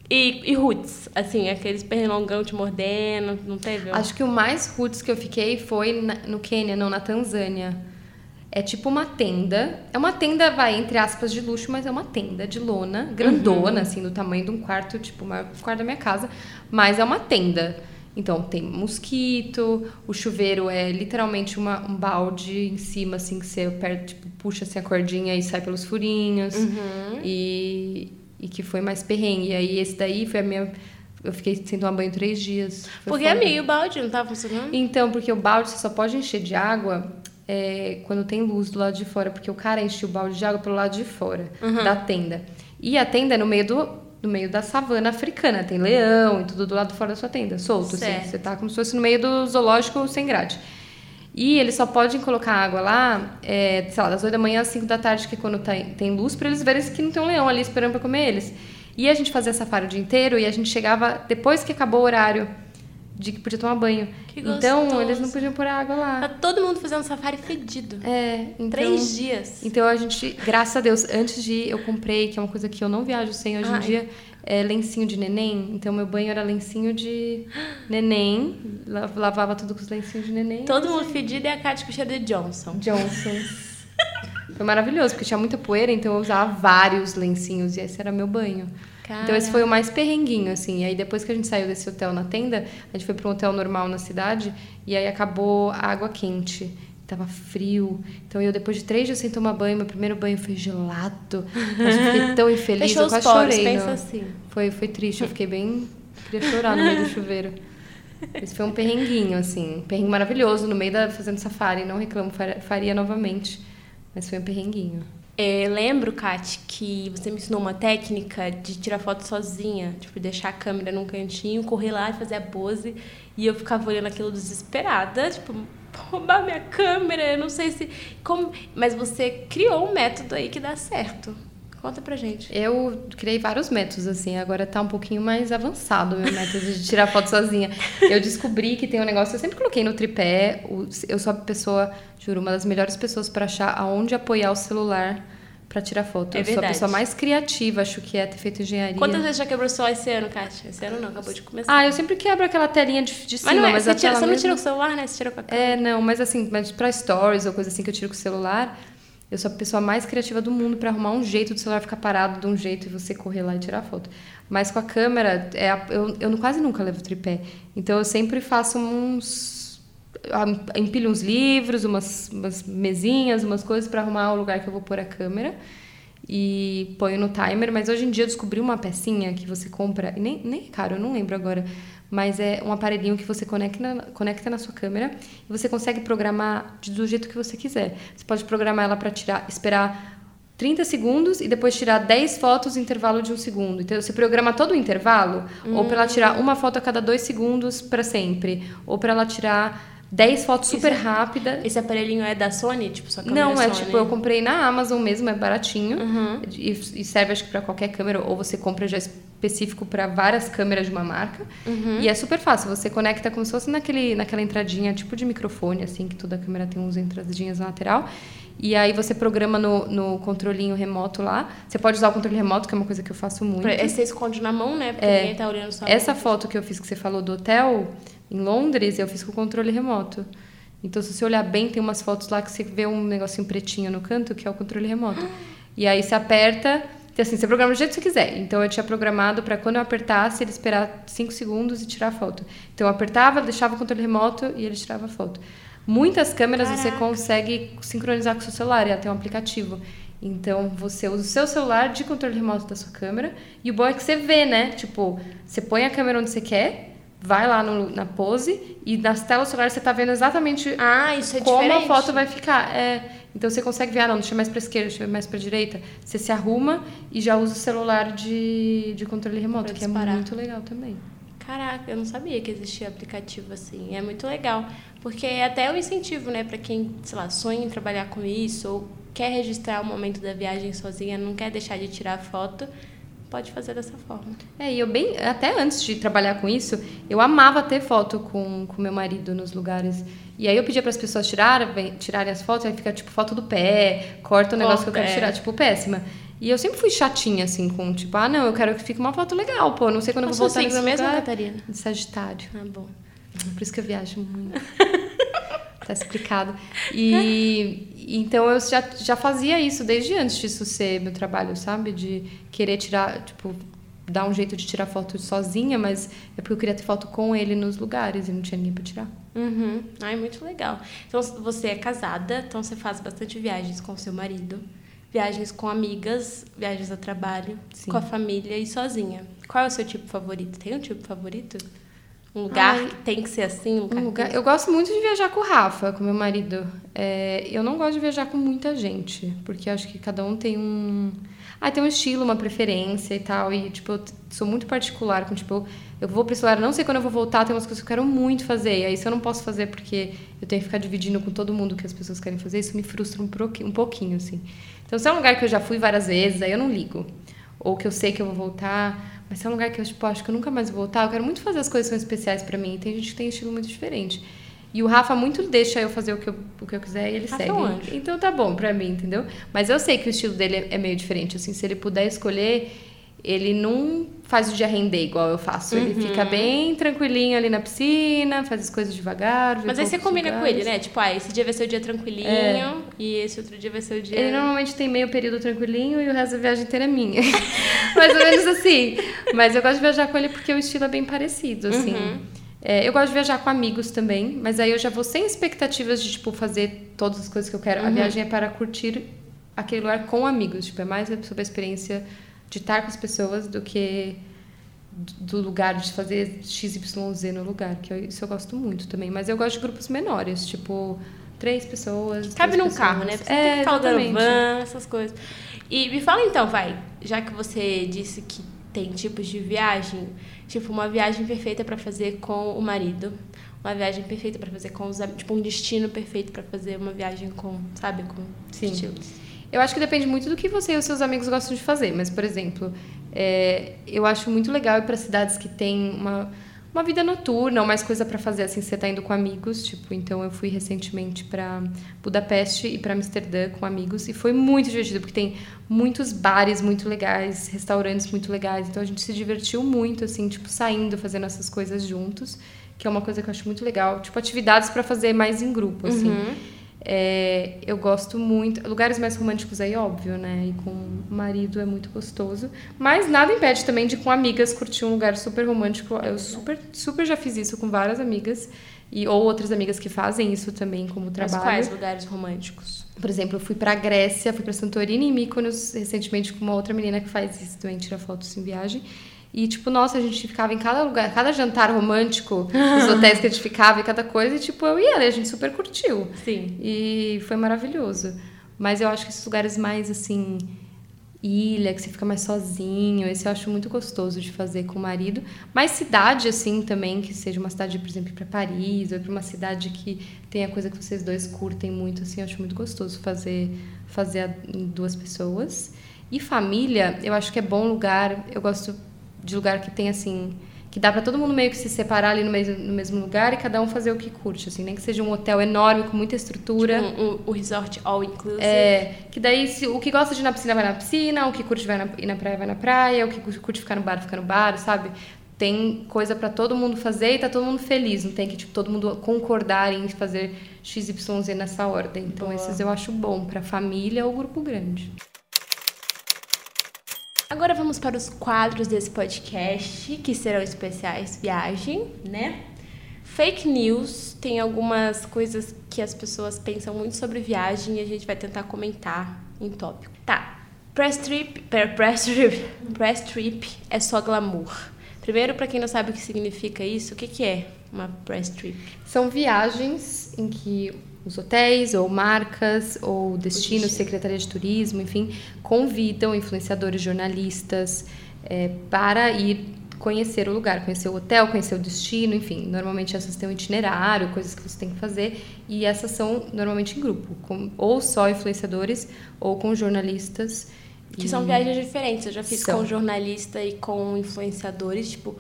E, e roots, assim, aqueles pernilongão te mordendo, não teve? Acho que o mais roots que eu fiquei foi na- no Quênia, não, na Tanzânia. É tipo uma tenda. É uma tenda, vai, entre aspas, de luxo, mas é uma tenda de lona, grandona, assim, do tamanho de um quarto, tipo, o maior quarto da minha casa. Mas é uma tenda. Então, tem mosquito, o chuveiro é literalmente uma, um balde em cima, assim, que você aperta, tipo, puxa assim, a cordinha e sai pelos furinhos. E, e que foi mais perrengue. E aí, esse daí foi a minha... Eu fiquei sem tomar banho três dias. Foi Porque, foda. amigo, o balde não tava funcionando? Então, porque o balde você só pode encher de água é, quando tem luz do lado de fora, porque o cara enche o balde de água pelo lado de fora da tenda. E a tenda é no meio do, no meio da savana africana, tem leão e tudo do lado fora da sua tenda, solto, assim. Você tá como se fosse no meio do zoológico sem grade. E eles só podem colocar água lá, é, sei lá, das 8 da manhã às 5 da tarde, que é quando tá- tem luz, pra eles verem que não tem um leão ali esperando pra comer eles. E a gente fazia safari o dia inteiro e a gente chegava depois que acabou o horário de que podia tomar banho. Que então, gostoso. eles não podiam pôr água Tá lá. todo mundo fazendo safari fedido. É, então... Três dias. Então a gente, graças a Deus, antes de ir, eu comprei, que é uma coisa que eu não viajo sem hoje Ai. em dia, é lencinho de neném. Então meu banho era lencinho de neném. La- Lavava tudo com os lencinhos de neném. Todo mundo fedido e a Kátia com cheiro de Johnson. Johnsons. Foi maravilhoso, porque tinha muita poeira, então eu usava vários lencinhos e esse era meu banho. Então esse foi o mais perrenguinho, assim. E aí depois que a gente saiu desse hotel na tenda, a gente foi para um hotel normal na cidade e aí acabou a água quente. Tava frio. Então eu, depois de três dias sem tomar banho, meu primeiro banho foi gelado. Eu fiquei tão infeliz, Fechou eu quase poros, chorei. pensa assim. Foi, foi triste, eu fiquei bem. Queria chorar no meio do chuveiro. Esse foi um perrenguinho, assim. Um perrengue maravilhoso no meio da fazendo safari. Não reclamo, faria novamente. Mas foi um perrenguinho. É, lembro, Kate, que você me ensinou uma técnica de tirar foto sozinha. Tipo, deixar a câmera num cantinho, correr lá e fazer a pose. E eu ficava olhando aquilo desesperada, tipo, roubar minha câmera, eu não sei se. Como... Mas você criou um método aí que dá certo. Conta pra gente. Eu criei vários métodos, assim, agora tá um pouquinho mais avançado o meu método de tirar foto sozinha. Eu descobri que tem um negócio, eu sempre coloquei no tripé, eu sou a pessoa, juro, uma das melhores pessoas para achar aonde apoiar o celular para tirar foto. É eu sou a verdade. pessoa mais criativa, acho que é ter feito engenharia. Quantas vezes já quebrou o celular esse ano, Kátia? Esse ano não, acabou de começar. Ah, eu sempre quebro aquela telinha de, de cima, mas não é, mas você, tira, você não mesmo- tira com o celular, né? Você tira com a câmera. É, não, mas assim, mas pra stories ou coisa assim que eu tiro com o celular, eu sou a pessoa mais criativa do mundo pra arrumar um jeito do celular ficar parado de um jeito e você correr lá e tirar foto. Mas com a câmera, é a- eu, eu quase nunca levo tripé. Então eu sempre faço uns. Empilho uns livros, umas, umas mesinhas, umas coisas pra arrumar o lugar que eu vou pôr a câmera. E ponho no timer, mas hoje em dia eu descobri uma pecinha que você compra, nem, nem é caro, eu não lembro agora, mas é um aparelhinho que você conecta na, conecta na sua câmera e você consegue programar do jeito que você quiser. Você pode programar ela para tirar, esperar 30 segundos e depois tirar 10 fotos em intervalo de um segundo. Então você programa todo o intervalo, ou para ela tirar uma foto a cada dois segundos para sempre, ou para ela tirar 10 fotos super Esse- rápidas. Esse aparelhinho é da Sony? Tipo, sua câmera Não, é Sony? tipo, eu comprei na Amazon mesmo, é baratinho. Uhum. E, e serve acho que pra qualquer câmera, ou você compra já específico pra várias câmeras de uma marca. Uhum. E é super fácil, você conecta como se fosse naquele, naquela entradinha tipo de microfone, assim, que toda câmera tem uns entradinhas na lateral. E aí você programa no, no controlinho remoto lá. Você pode usar o controle remoto, que é uma coisa que eu faço muito. Pra- Você esconde na mão, né? Porque ninguém tá olhando sua Essa mão. foto que eu fiz que você falou do hotel em Londres, eu fiz com controle remoto. Então, se você olhar bem, tem umas fotos lá que você vê um negocinho pretinho no canto, que é o controle remoto. E aí você aperta, e assim, você programa do jeito que você quiser. Então, eu tinha programado para quando eu apertasse, ele esperar 5 segundos e tirar a foto. Então, eu apertava, deixava o controle remoto e ele tirava a foto. Muitas câmeras você Caraca. consegue sincronizar com o seu celular, e até um aplicativo. Então, você usa o seu celular de controle remoto da sua câmera. E o bom é que você vê, né? Tipo, você põe a câmera onde você quer, vai lá no- na pose, e nas telas do celular você tá vendo exatamente Ah, isso é como diferente. a foto vai ficar. É, então, você consegue ver, ah, não, deixa mais pra esquerda, deixa mais pra direita. Você se arruma e já usa o celular de, de controle remoto, Pra que é disparar. muito legal também. Caraca, eu não sabia que existia aplicativo assim. É muito legal. Porque é até um incentivo, né, pra quem, sei lá, sonha em trabalhar com isso ou quer registrar o momento da viagem sozinha, não quer deixar de tirar foto, pode fazer dessa forma. É, e eu bem, até antes de trabalhar com isso, eu amava ter foto com com meu marido nos lugares. E aí eu pedia para as pessoas tirarem, tirarem as fotos, aí fica tipo foto do pé, corta o negócio que eu Corta, quero é. tirar, tipo péssima. E eu sempre fui chatinha assim com, tipo, ah, não, eu quero que fique uma foto legal, pô, não sei quando eu vou voltar signo nesse mesmo, lugar. Catarina? De Sagitário. Ah, bom. Por isso que eu viajo muito. tá explicado. E então eu já, já fazia isso desde antes disso ser meu trabalho, sabe? De querer tirar, tipo, dar um jeito de tirar foto sozinha, mas é porque eu queria ter foto com ele nos lugares e não tinha ninguém pra tirar. Uhum. Ai, muito legal. Então, você é casada, então você faz bastante viagens com seu marido. Viagens com amigas, viagens a trabalho, Sim. com a família e sozinha. Qual é o seu tipo favorito? Tem um tipo favorito? Um lugar Ai. que tem que ser assim? Um lugar, Um lugar- eu gosto muito de viajar com o Rafa, com meu marido. É, eu não gosto de viajar com muita gente, porque acho que cada um tem um. Ah, tem um estilo, uma preferência e tal. E, tipo, eu sou muito particular com, tipo, eu vou pra esse lugar, não sei quando eu vou voltar, tem umas coisas que eu quero muito fazer. E aí, se eu não posso fazer porque eu tenho que ficar dividindo com todo mundo o que as pessoas querem fazer, isso me frustra um, proqui- um pouquinho, assim. Então, se é um lugar que eu já fui várias vezes, aí eu não ligo. Ou que eu sei que eu vou voltar, mas se é um lugar que eu, tipo, acho que eu nunca mais vou voltar, eu quero muito fazer as coisas que são especiais pra mim. Tem gente que tem estilo muito diferente. E o Rafa muito deixa eu fazer o que eu, o que eu quiser e ele Rafa é segue. um. Então tá bom pra mim, entendeu? Mas eu sei que o estilo dele é- é meio diferente. Assim, se ele puder escolher, ele não faz o dia render igual eu faço. Ele Uhum. fica bem tranquilinho ali na piscina, faz as coisas devagar. Mas aí você combina com lugares. ele, né? Tipo, ah, esse dia vai ser o dia tranquilinho e esse outro dia vai ser o dia. Ele normalmente tem meio período tranquilinho e o resto da viagem inteira é minha. Mais ou menos assim. Mas eu gosto de viajar com ele porque o estilo é bem parecido, assim. Uhum. É, eu gosto de viajar com amigos também, mas aí eu já vou sem expectativas de, tipo, fazer todas as coisas que eu quero. A Uhum. viagem é para curtir aquele lugar com amigos. Tipo, é mais sobre a experiência de estar com as pessoas do que do lugar de fazer XYZ no lugar, que eu- isso eu gosto muito também. Mas eu gosto de grupos menores, tipo, três pessoas. Cabe num carro, né? pessoas. Você tem que exatamente. van, essas coisas. E me fala então, vai, já que você disse que tem tipos de viagem, tipo uma viagem perfeita pra fazer com o marido, uma viagem perfeita pra fazer com os amigos, tipo um destino perfeito pra fazer uma viagem com, sabe, com Sim. estilos. Eu acho que depende muito do que você e os seus amigos gostam de fazer. Mas, por exemplo, é, eu acho muito legal ir para cidades que têm uma, uma vida noturna, ou mais coisa para fazer, assim, você tá indo com amigos. Tipo, então eu fui recentemente para Budapeste e para Amsterdã com amigos. E foi muito divertido, porque tem muitos bares muito legais, restaurantes muito legais. Então a gente se divertiu muito, assim, tipo, saindo, fazendo essas coisas juntos. Que é uma coisa que eu acho muito legal. Tipo, atividades para fazer mais em grupo, assim. Uhum. É, eu gosto muito. Lugares mais românticos aí, óbvio, né? E com o marido é muito gostoso. Mas nada impede também de com amigas curtir um lugar super romântico. Eu super, super já fiz isso com várias amigas. E, ou outras amigas que fazem isso também como Mas trabalho. quais lugares românticos? Por exemplo, eu fui pra Grécia, fui pra Santorini e Mykonos recentemente com uma outra menina que faz isso também, tira fotos em viagem. E, tipo, nossa, a gente ficava em cada lugar, cada jantar romântico, os hotéis que a gente ficava e cada coisa, e, tipo, eu e ela, e a gente super curtiu. Sim. E foi maravilhoso. Mas eu acho que esses lugares mais, assim, ilha, que você fica mais sozinho. Esse eu acho muito gostoso de fazer com o marido. Mas cidade, assim, também, que seja uma cidade, por exemplo, para Paris, ou para uma cidade que tenha coisa que vocês dois curtem muito, assim, eu acho muito gostoso fazer, fazer duas pessoas. E família, eu acho que é bom lugar. Eu gosto de lugar que tem, assim, que dá para todo mundo meio que se separar ali no mesmo, no mesmo lugar e cada um fazer o que curte, assim, nem que seja um hotel enorme com muita estrutura. Tipo, um, um, resort all inclusive. É, que daí se, o que gosta de ir na piscina vai na piscina, o que curte vai na, ir na praia vai na praia, o que curte ficar no bar fica no bar, sabe? Tem coisa para todo mundo fazer e tá todo mundo feliz, não tem que tipo todo mundo concordar em fazer XYZ nessa ordem. Então Boa. esses eu acho bom para família ou grupo grande. Agora vamos para os quadros desse podcast, que serão especiais viagem, né? Fake news, tem algumas coisas que as pessoas pensam muito sobre viagem e a gente vai tentar comentar em tópico. Tá. Press trip, press trip, press trip é só glamour. Primeiro, para quem não sabe o que significa isso, o que, que é uma press trip? São viagens em que os hotéis ou marcas ou destinos, secretaria de turismo, enfim, convidam influenciadores, jornalistas é, para ir conhecer o lugar, conhecer o hotel, conhecer o destino, enfim. Normalmente essas têm um itinerário, coisas que você tem que fazer, e essas são normalmente em grupo, com, ou só influenciadores ou com jornalistas. Que e... são viagens diferentes. Eu já fiz são. com jornalista e com influenciadores, tipo,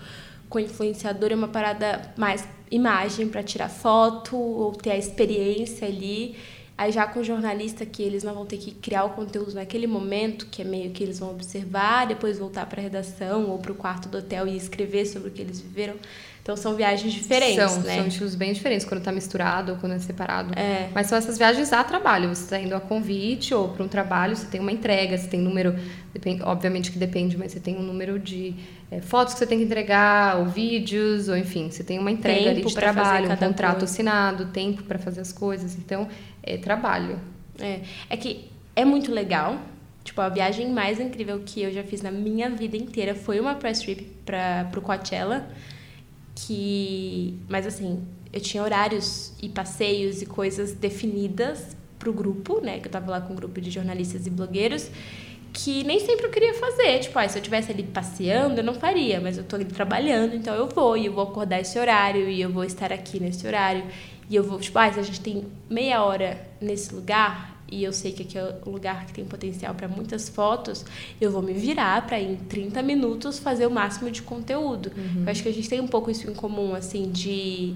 com influenciador é uma parada mais imagem para tirar foto ou ter a experiência ali. Aí já com jornalista que eles não vão ter que criar o conteúdo naquele momento, que é meio que eles vão observar, depois voltar para a redação ou para o quarto do hotel e escrever sobre o que eles viveram. Então são viagens diferentes, são, né? São estilos bem diferentes quando está misturado ou quando é separado. É. Mas são essas viagens a trabalho. Você está indo a convite ou para um trabalho, você tem uma entrega, você tem número, depende, obviamente que depende, mas você tem um número de é, fotos que você tem que entregar, ou vídeos, ou enfim, você tem uma entrega tempo ali de trabalho, um contrato coisa. assinado, tempo para fazer as coisas. Então, é trabalho. É. é que é muito legal. Tipo, a viagem mais incrível que eu já fiz na minha vida inteira foi uma press trip para o Coachella que. Mas assim, eu tinha horários e passeios e coisas definidas pro grupo, né? Que eu tava lá com um grupo de jornalistas e blogueiros, que nem sempre eu queria fazer. Tipo, ah, se eu tivesse ali passeando, eu não faria, mas eu tô ali trabalhando, então eu vou, e eu vou acordar esse horário, e eu vou estar aqui nesse horário, e eu vou, tipo, ah, se a gente tem meia hora nesse lugar, e eu sei que aqui é um lugar que tem potencial para muitas fotos, eu vou me virar para em 30 minutos fazer o máximo de conteúdo. Uhum. Eu acho que a gente tem um pouco isso em comum, assim, de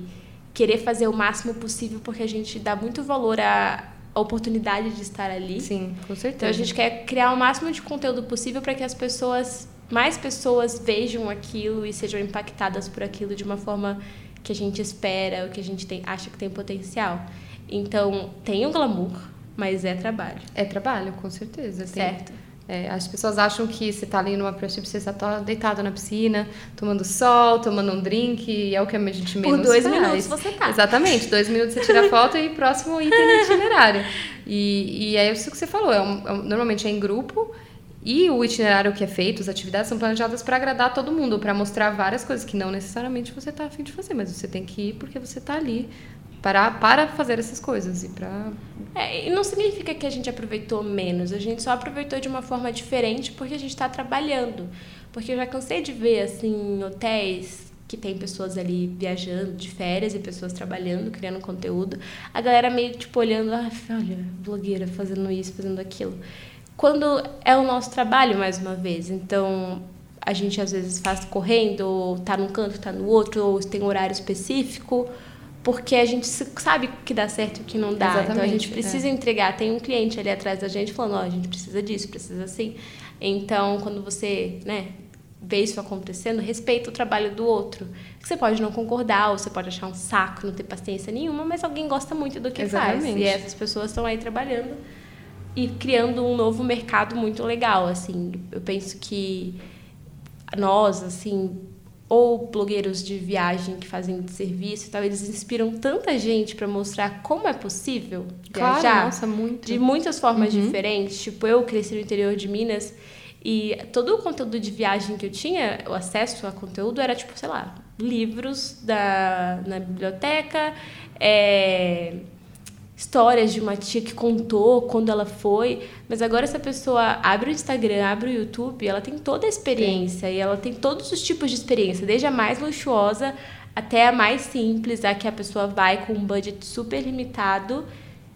querer fazer o máximo possível porque a gente dá muito valor à oportunidade de estar ali. Sim, com certeza. Então a gente quer criar o máximo de conteúdo possível para que as pessoas, mais pessoas vejam aquilo e sejam impactadas por aquilo de uma forma que a gente espera, o que a gente tem, acha que tem potencial. Então, tem um glamour, mas é trabalho. É trabalho, com certeza. Certo. Tem, é, as pessoas acham que você está ali numa prancha, você está deitado na piscina, tomando sol, tomando um drink, e é o que a gente menos Por dois faz. minutos você tá. Exatamente, dois minutos você tira a foto e próximo item do itinerário. E, e é isso que você falou, é um, é um, normalmente é em grupo, e o itinerário que é feito, as atividades são planejadas para agradar todo mundo, para mostrar várias coisas que não necessariamente você está afim de fazer, mas você tem que ir porque você está ali para, para fazer essas coisas e para é, e não significa que a gente aproveitou menos, a gente só aproveitou de uma forma diferente porque a gente está trabalhando. Porque eu já cansei de ver assim hotéis que tem pessoas ali viajando de férias e pessoas trabalhando, criando conteúdo. A galera meio tipo olhando, ah, olha, blogueira fazendo isso, fazendo aquilo. Quando é o nosso trabalho mais uma vez. Então, a gente às vezes faz correndo, ou tá num canto, tá no outro, ou tem um horário específico porque a gente sabe que dá certo e que não dá. Exatamente, então a gente precisa é. entregar. Tem um cliente ali atrás da gente falando, ó, oh, a gente precisa disso, precisa assim. Então, quando você, né, vê isso acontecendo, respeita o trabalho do outro. Você pode não concordar, ou você pode achar um saco, não ter paciência nenhuma, mas alguém gosta muito do que Exatamente. faz. E essas pessoas estão aí trabalhando e criando um novo mercado muito legal, assim. Eu penso que nós, assim, ou blogueiros de viagem que fazem serviço e tal, eles inspiram tanta gente para mostrar como é possível claro, viajar nossa, muito. de muitas formas uhum. diferentes. Tipo, eu cresci no interior de Minas e todo o conteúdo de viagem que eu tinha, o acesso a conteúdo era tipo, sei lá, livros da, na biblioteca, é, histórias de uma tia que contou quando ela foi, mas agora essa pessoa abre o Instagram, abre o YouTube, ela tem toda a experiência Sim. e ela tem todos os tipos de experiência, desde a mais luxuosa até a mais simples, a que a pessoa vai com um budget super limitado,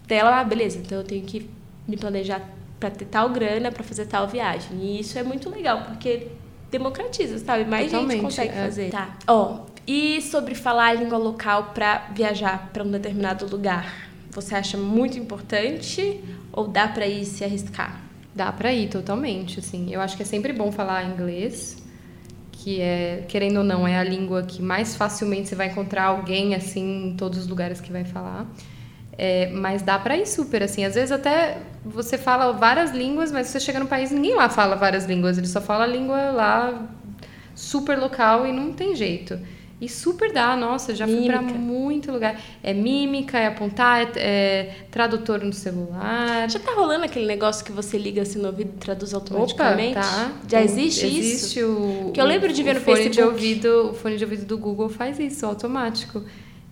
dela, ah, beleza, então eu tenho que me planejar para ter tal grana para fazer tal viagem. E isso é muito legal, porque democratiza, sabe? Mais Totalmente, gente consegue é. fazer. Tá. Ó, e sobre falar a língua local para viajar para um determinado lugar? Você acha muito importante ou dá para ir se arriscar? Dá para ir totalmente, assim. Eu acho que é sempre bom falar inglês, que é, querendo ou não, é a língua que mais facilmente você vai encontrar alguém assim em todos os lugares que vai falar. É, mas dá para ir super, assim. Às vezes até você fala várias línguas, mas você chega no país ninguém lá fala várias línguas. Ele só fala a língua lá super local e não tem jeito. E super dá, nossa, já mímica. fui para muito lugar. É mímica, é apontar, é, é, tradutor no celular. Já tá rolando aquele negócio que você liga assim no ouvido e traduz automaticamente? Opa, tá. Já existe, existe isso? Existe o. Que eu lembro de ver no fone Facebook. De ouvido, o fone de ouvido do Google faz isso, automático.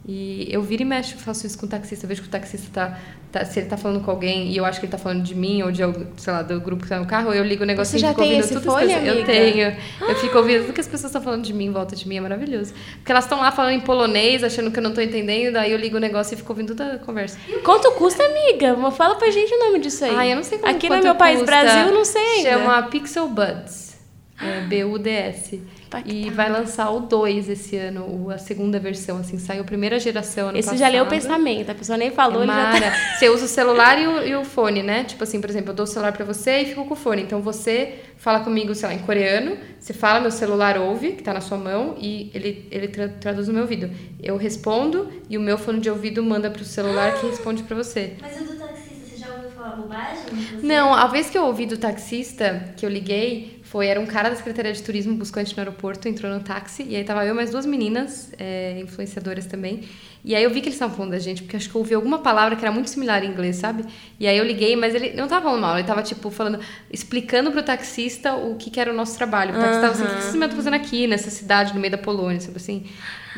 E eu viro e mexo, faço isso com o taxista. Eu vejo que o taxista tá, tá, Se ele tá falando com alguém e eu acho que ele tá falando de mim ou de, sei lá, do grupo que tá no carro, eu ligo o negócio Você já tem esse fone, amiga? Eu tenho. Eu fico ouvindo tudo que as pessoas estão falando de mim em volta de mim, é maravilhoso. Porque elas estão lá falando em polonês, achando que eu não tô entendendo, daí eu ligo o negócio e fico ouvindo toda a conversa. Quanto custa, amiga? Fala pra gente o nome disso aí. Ah, eu não sei como Aqui no meu país, Brasil, não sei ainda. Chama Pixel Buds. É, B-U-D-S. E vai lançar o 2 esse ano, a segunda versão, assim, saiu a primeira geração ano Esse passado. já leu o pensamento, a pessoa nem falou, é ele Mara. já tá... Você usa o celular e o, e o, fone, né? Tipo assim, por exemplo, eu dou o celular pra você e fico com o fone. Então você fala comigo, sei lá, em coreano, você fala, meu celular ouve, que tá na sua mão, e ele, ele tra traduz no meu ouvido. Eu respondo e o meu fone de ouvido manda pro celular que responde pra você. Mas o do taxista, você já ouviu falar bobagem? Não, a vez que eu ouvi do taxista, que eu liguei, foi, era um cara da Secretaria de Turismo, buscou a gente no aeroporto, entrou no táxi, e aí tava eu mais duas meninas, é, influenciadoras também. E aí eu vi que eles estavam falando da gente, porque acho que eu ouvi alguma palavra que era muito similar em inglês, sabe? E aí eu liguei, mas ele não tava falando mal, ele tava, tipo, falando, explicando pro taxista o que, que era o nosso trabalho. O taxista tava assim, o que vocês estão fazendo aqui, nessa cidade, no meio da Polônia, sabe assim?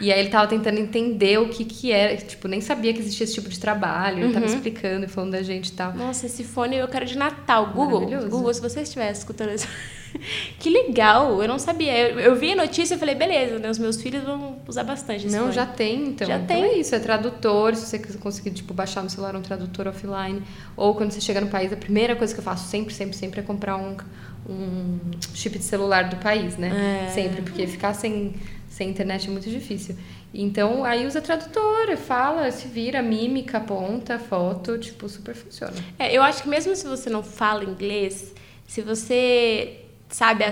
E aí ele tava tentando entender o que que era, tipo, nem sabia que existia esse tipo de trabalho, ele uhum. tava explicando e falando da gente e tal. Nossa, esse fone eu quero de Natal. Google, Google, se você estiver escutando isso. que legal, eu não sabia. Eu, eu vi a notícia e falei, beleza, né? Os meus filhos vão usar bastante esse Não, fone. já tem, então. Já então tem. é isso, é tradutor, se você conseguir, tipo, baixar no celular um tradutor offline. Ou quando você chega no país, a primeira coisa que eu faço sempre, sempre, sempre é comprar um, um chip de celular do país, né? É. Sempre, porque ficar sem, sem internet é muito difícil. Então, aí usa tradutor, fala, se vira, mímica, aponta, foto, tipo, super funciona. É, eu acho que mesmo se você não fala inglês, se você sabe,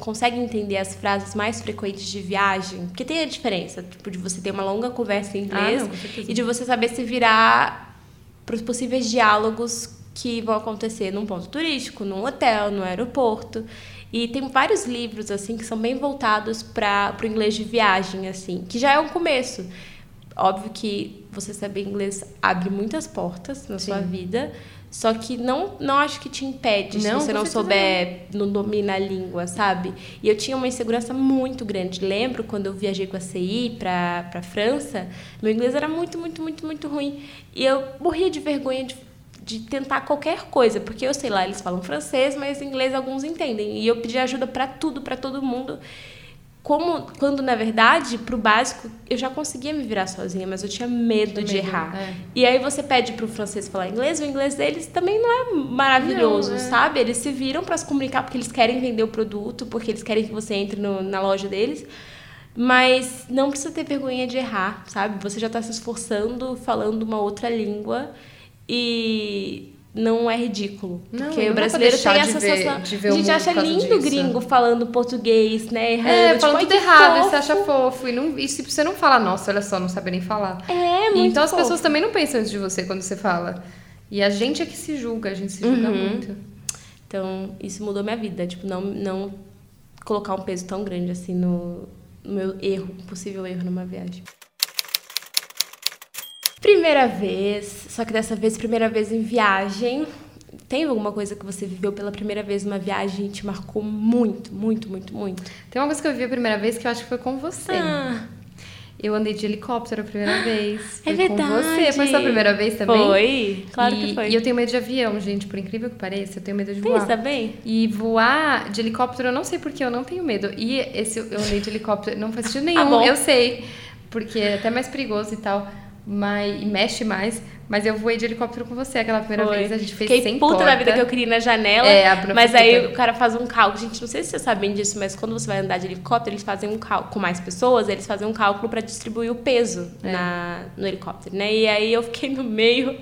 consegue entender as frases mais frequentes de viagem, porque tem a diferença, tipo, de você ter uma longa conversa em inglês ah, não, e de você saber se virar para os possíveis diálogos que vão acontecer num ponto turístico, num hotel, no aeroporto. E tem vários livros assim que são bem voltados para o inglês de viagem, assim, que já é um começo. Óbvio que você saber inglês abre muitas portas na Sim. sua vida, só que não, não acho que te impede não, se você não souber, não domina a língua, sabe? E eu tinha uma insegurança muito grande. Lembro quando eu viajei com a CI para a França, meu inglês era muito, muito, muito, muito ruim. E eu morria de vergonha de, de tentar qualquer coisa, porque eu sei lá, eles falam francês, mas inglês alguns entendem. E eu pedi ajuda para tudo, para todo mundo como quando na verdade para o básico eu já conseguia me virar sozinha mas eu tinha medo de errar. é. e aí você pede para o francês falar inglês o inglês deles também não é maravilhoso não, é. sabe? Eles se viram para se comunicar porque eles querem vender o produto porque eles querem que você entre no, na loja deles. Mas não precisa ter vergonha de errar sabe? Você já está se esforçando falando uma outra língua. E não é ridículo. Não, porque não o brasileiro tem essa sensação. a gente acha lindo gringo falando português, né? Errando, é, tipo, falando tudo errado, fofo. você acha fofo. E, não, e se você não fala, nossa, olha só, não sabe nem falar. É, muito Então fofo. as pessoas também não pensam antes de você quando você fala. E a gente é que se julga, a gente se julga uhum. muito. Então, isso mudou minha vida. Tipo, não, não colocar um peso tão grande assim no, no meu erro, possível erro numa viagem. Primeira vez, só que dessa vez, primeira vez em viagem. Tem alguma coisa que você viveu pela primeira vez numa viagem e te marcou muito, muito, muito, muito? Tem uma coisa que eu vi a primeira vez que eu acho que foi com você. Ah. Eu andei de helicóptero a primeira vez. É Foi com verdade. você. Foi sua primeira vez também? Foi, claro e, que foi. E eu tenho medo de avião, gente. Por incrível que pareça, eu tenho medo de voar. Pensa bem. E voar de helicóptero, eu não sei porque eu não tenho medo. E esse eu andei de helicóptero, não faz sentido nenhum, Ah, bom. eu sei. Porque é até mais perigoso e tal. Mas, mexe mais. Mas eu voei de helicóptero com você aquela primeira Foi. vez. A gente fez Fiquei sem puta porta. da vida que eu queria ir na janela. É, a mas aí o cara faz um cálculo. Gente, não sei se vocês sabem disso, mas quando você vai andar de helicóptero, eles fazem um cálculo com mais pessoas, eles fazem um cálculo pra distribuir o peso É. na, no helicóptero, né? E aí eu fiquei no meio.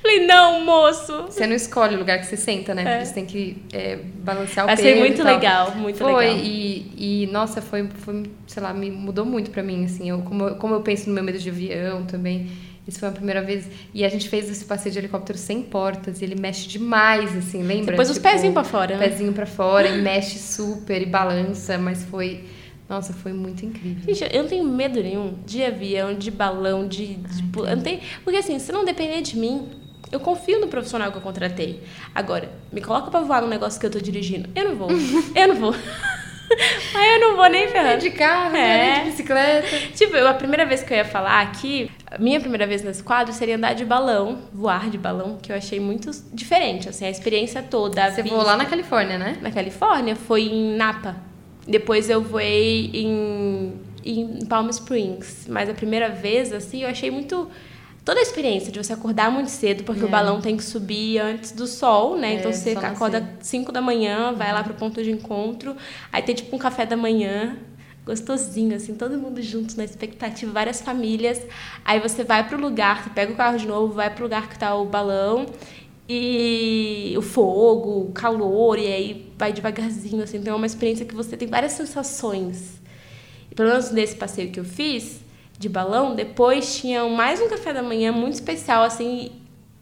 Falei, não, moço. Você não escolhe o lugar que você senta, né? É. Você tem que é, balancear o Mas peso foi muito legal, muito foi, legal. E, e, nossa, foi, foi, sei lá, me mudou muito pra mim, assim. Eu, como, como eu penso no meu medo de avião também. Isso foi a primeira vez. E a gente fez esse passeio de helicóptero sem portas. E ele mexe demais, assim, lembra? Depois os Tipo, pezinhos pra fora, né? Pezinho pra fora e mexe super e balança. Mas foi... Nossa, foi muito incrível. Gente, eu não tenho medo nenhum de avião, de balão, de. de eu não tenho, porque assim, se não depender de mim, eu confio no profissional que eu contratei. Agora, me coloca pra voar no negócio que eu tô dirigindo. Eu não vou. eu não vou. Aí eu não vou nem ferrando. De carro, É. né? de bicicleta. Tipo, eu, a primeira vez que eu ia falar aqui, minha primeira vez nesse quadro seria andar de balão, voar de balão, que eu achei muito diferente, assim, a experiência toda. a Você voou lá na Califórnia, né? na Califórnia, foi em Napa. Depois eu voei em, em Palm Springs. Mas a primeira vez, assim, eu achei muito. Toda a experiência de você acordar muito cedo, porque É. o balão tem que subir antes do sol, né? É, então você acorda 5 da manhã, vai lá pro ponto de encontro, aí tem tipo um café da manhã, gostosinho, assim, todo mundo junto na expectativa, várias famílias. Aí você vai pro lugar, você pega o carro de novo, vai pro lugar que tá o balão e o fogo, o calor, e aí vai devagarzinho, assim, então é uma experiência que você tem várias sensações. E pelo menos nesse passeio que eu fiz de balão, depois tinha mais um café da manhã muito especial, assim,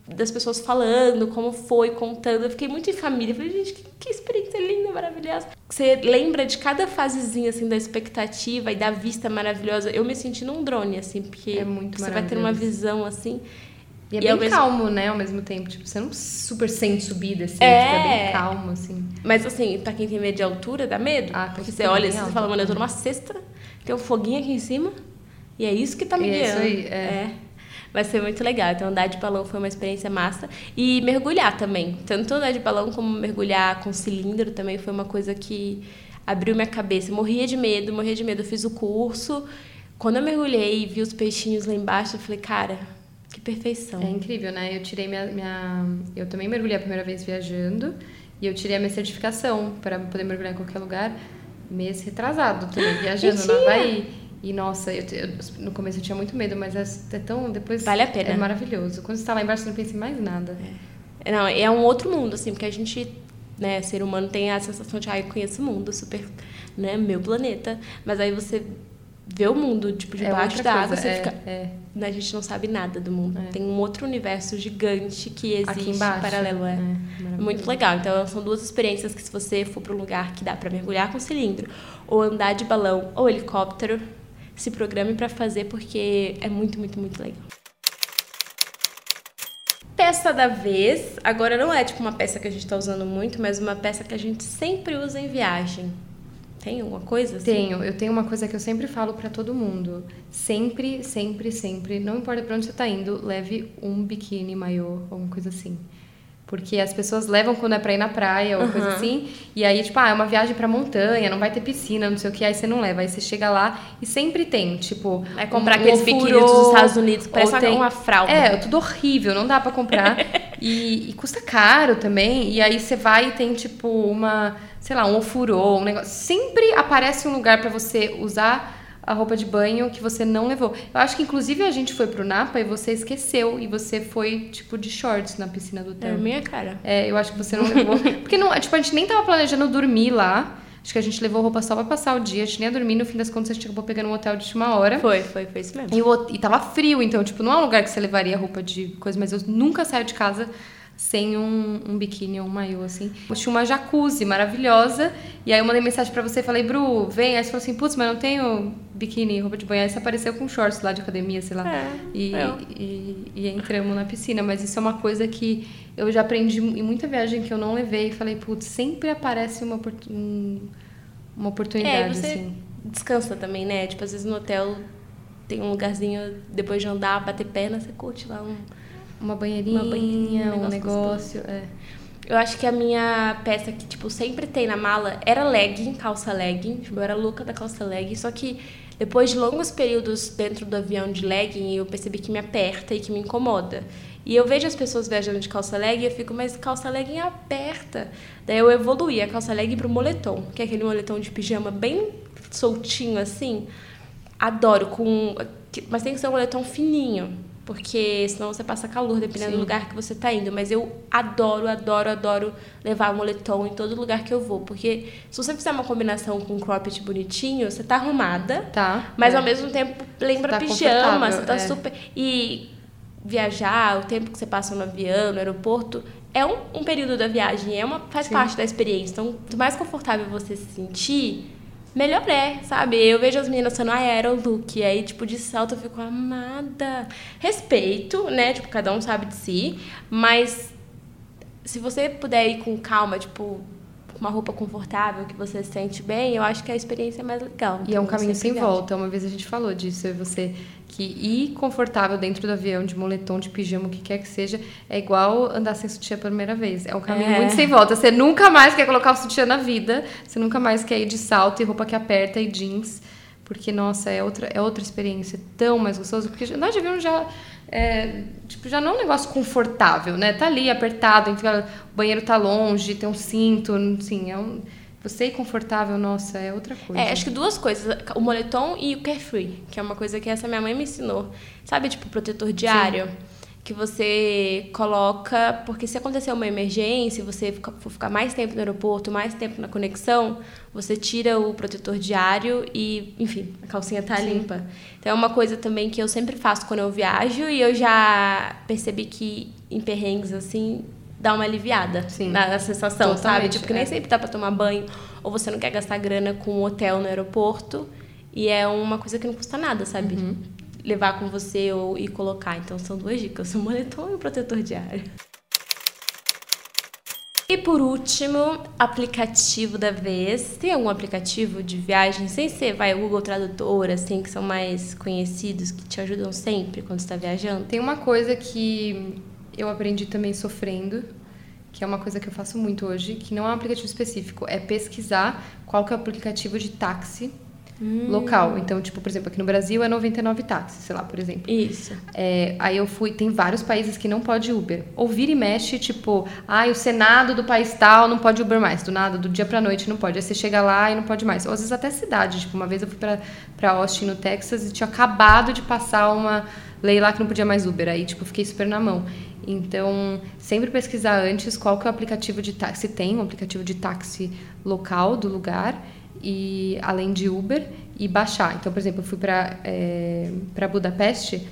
das pessoas falando como foi, contando. Eu fiquei muito em família. Eu falei, gente, que, que experiência linda, maravilhosa. Você lembra de cada fasezinha, assim, da expectativa e da vista maravilhosa. Eu me senti num drone, assim, porque É muito você vai ter uma visão, assim. E é E bem mesmo- calmo, né? Ao mesmo tempo. Tipo, você não super sente subida, assim. É. É bem calmo, assim. Mas assim, pra quem tem medo de altura, dá medo. Ah, porque você olha bem assim, você fala, mano, eu tô numa cesta, tem um foguinho aqui em cima, e é isso que tá me E é isso guiando. aí, é. Vai ser muito legal. Então, andar de balão foi uma experiência massa. E mergulhar também. Tanto andar de balão como mergulhar com cilindro também foi uma coisa que abriu minha cabeça. Morria de medo, morria de medo. Eu fiz o curso. Quando eu mergulhei e vi os peixinhos lá embaixo, eu falei, cara, que perfeição. É incrível, né? Eu tirei minha, minha... Eu também mergulhei a primeira vez viajando. E eu tirei a minha certificação para poder mergulhar em qualquer lugar. Mês retrasado também, viajando no Mentira! Havaí. E, nossa, eu, eu- no começo eu tinha muito medo, mas é, é tão... Depois Vale a pena. É maravilhoso. Quando você tá lá embaixo, você não pensa em mais nada. Não, é um outro mundo, assim, porque a gente, né, ser humano tem a sensação de, ah, eu conheço o mundo, super, né, meu planeta. Mas aí você vê o mundo, tipo, É debaixo outra da água, você é, fica... é. né, a gente não sabe nada do mundo. É. Tem um outro universo gigante que existe Aqui embaixo. paralelo, é. Muito legal. Então, são duas experiências que se você for para um lugar que dá para mergulhar com cilindro, ou andar de balão, ou helicóptero, se programe para fazer, porque é muito, muito, muito legal. Peça da vez, agora não é tipo uma peça que a gente tá usando muito, mas uma peça que a gente sempre usa em viagem. Tem alguma coisa assim? Tenho, eu tenho uma coisa que eu sempre falo pra todo mundo. Sempre, sempre, sempre, não importa pra onde você tá indo, leve um biquíni, maiô, alguma coisa assim. Porque as pessoas levam quando é pra ir na praia ou coisa Aham. assim, e aí, tipo, ah, é uma viagem pra montanha, não vai ter piscina, não sei o que, aí você não leva. Aí você chega lá e sempre tem, tipo. Vai comprar um- aqueles biquínis ofurô, dos Estados Unidos, que parece tem- uma fralda. É, tudo horrível, não dá pra comprar. e, e custa caro também. E aí você vai e tem, tipo, uma, sei lá, um ofurô, um negócio. Sempre aparece um lugar pra você usar a roupa de banho que você não levou. Eu acho que, inclusive, a gente foi pro Napa e você esqueceu. E você foi, tipo, de shorts na piscina do É hotel. minha cara. É, eu acho que você não levou. Porque, não, tipo, a gente nem tava planejando dormir lá. Acho que a gente levou roupa só pra passar o dia. A gente nem ia dormir. No fim das contas, a gente acabou pegando um hotel de última hora. Foi, foi, foi isso mesmo. E, o e tava frio, então, tipo, não é um lugar que você levaria roupa de coisa, mas eu nunca saio de casa sem um, um biquíni ou um maiô, assim. Eu tinha uma jacuzzi maravilhosa, e aí eu mandei mensagem pra você e falei, Bru, vem. Aí você falou assim, putz, mas não tenho biquíni, roupa de banho. Aí você apareceu com shorts lá de academia, sei lá. É, e, eu. e, e entramos na piscina. Mas isso é uma coisa que eu já aprendi em muita viagem que eu não levei. E falei, putz, sempre aparece uma, um- uma oportunidade, É, você assim. descansa também, né? Tipo, às vezes no hotel tem um lugarzinho, depois de andar, bater perna, você curte lá um, uma banheirinha, uma banheirinha um negócio. É. Eu acho que a minha peça que, tipo, sempre tem na mala era legging, calça legging. Tipo, eu era louca da calça legging. Só que depois de longos períodos dentro do avião de legging, eu percebi que me aperta e que me incomoda. E eu vejo as pessoas viajando de calça legging e eu fico, mas calça legging aperta. Daí eu evoluí a calça legging pro moletom, que é aquele moletom de pijama bem soltinho assim. Adoro, com. Mas tem que ser um moletom fininho porque senão você passa calor dependendo Sim. do lugar que você tá indo. Mas eu adoro, adoro, adoro levar moletom em todo lugar que eu vou, porque se você fizer uma combinação com um cropped bonitinho, você tá arrumada, tá? Mas é. ao mesmo tempo lembra tá pijama, você tá é. super e viajar, o tempo que você passa no avião, no aeroporto, é um, um período da viagem, é uma faz Sim. parte da experiência. Então, quanto mais confortável você se sentir, melhor é, sabe? Eu vejo as meninas sendo, ah, era o look. Aí, tipo, de salto eu fico amada. Respeito, né? Tipo, cada um sabe de si. Mas se você puder ir com calma, tipo, uma roupa confortável, que você se sente bem, eu acho que a experiência é mais legal. E é um caminho sem viaja. volta. Uma vez a gente falou disso, e você, que ir confortável dentro do avião, de moletom, de pijama, o que quer que seja, é igual andar sem sutiã pela primeira vez. É um caminho é. muito sem volta. Você nunca mais quer colocar o sutiã na vida, você nunca mais quer ir de salto e roupa que aperta e jeans. Porque, nossa, é outra, é outra experiência tão mais gostosa. Porque nós de avião já é, tipo, já não é um negócio confortável, né? Tá ali apertado, o banheiro tá longe, tem um cinto, assim, é um. Você confortável, nossa, é outra coisa. É, acho que duas coisas. O moletom e o carefree, que é uma coisa que essa minha mãe me ensinou. Sabe, tipo, protetor diário? Sim que você coloca, porque se acontecer uma emergência, você for ficar mais tempo no aeroporto, mais tempo na conexão, você tira o protetor diário e, enfim, a calcinha tá Sim. limpa. Então é uma coisa também que eu sempre faço quando eu viajo e eu já percebi que em perrengues assim dá uma aliviada Sim. na, sensação, Totalmente, sabe? Tipo, que nem é. sempre dá para tomar banho ou você não quer gastar grana com um hotel no aeroporto. E é uma coisa que não custa nada, sabe? Uhum levar com você ou e colocar. Então são duas dicas, o moletom e o protetor diário. E por último, aplicativo da vez. Tem algum aplicativo de viagem, sem ser vai, Google Tradutor, assim, que são mais conhecidos, que te ajudam sempre quando está viajando? Tem uma coisa que eu aprendi também sofrendo, que é uma coisa que eu faço muito hoje, que não é um aplicativo específico, é pesquisar qual que é o aplicativo de táxi hum. local. Então, tipo, por exemplo, aqui no Brasil é 99 táxis, sei lá, por exemplo. Isso. É, aí eu fui, tem vários países que não pode Uber. Ouvir e mexe, tipo, ai, ah, o Senado do país tal não pode Uber mais, do nada, do dia pra noite não pode. Aí você chega lá e não pode mais. Ou às vezes até cidade, tipo, uma vez eu fui pra, pra Austin, no Texas, e tinha acabado de passar uma lei lá que não podia mais Uber. Aí, tipo, fiquei super na mão. Então, sempre pesquisar antes qual que é o aplicativo de táxi. Tem um aplicativo de táxi local do lugar e além de Uber e baixar. Então, por exemplo, eu fui para é, para Budapeste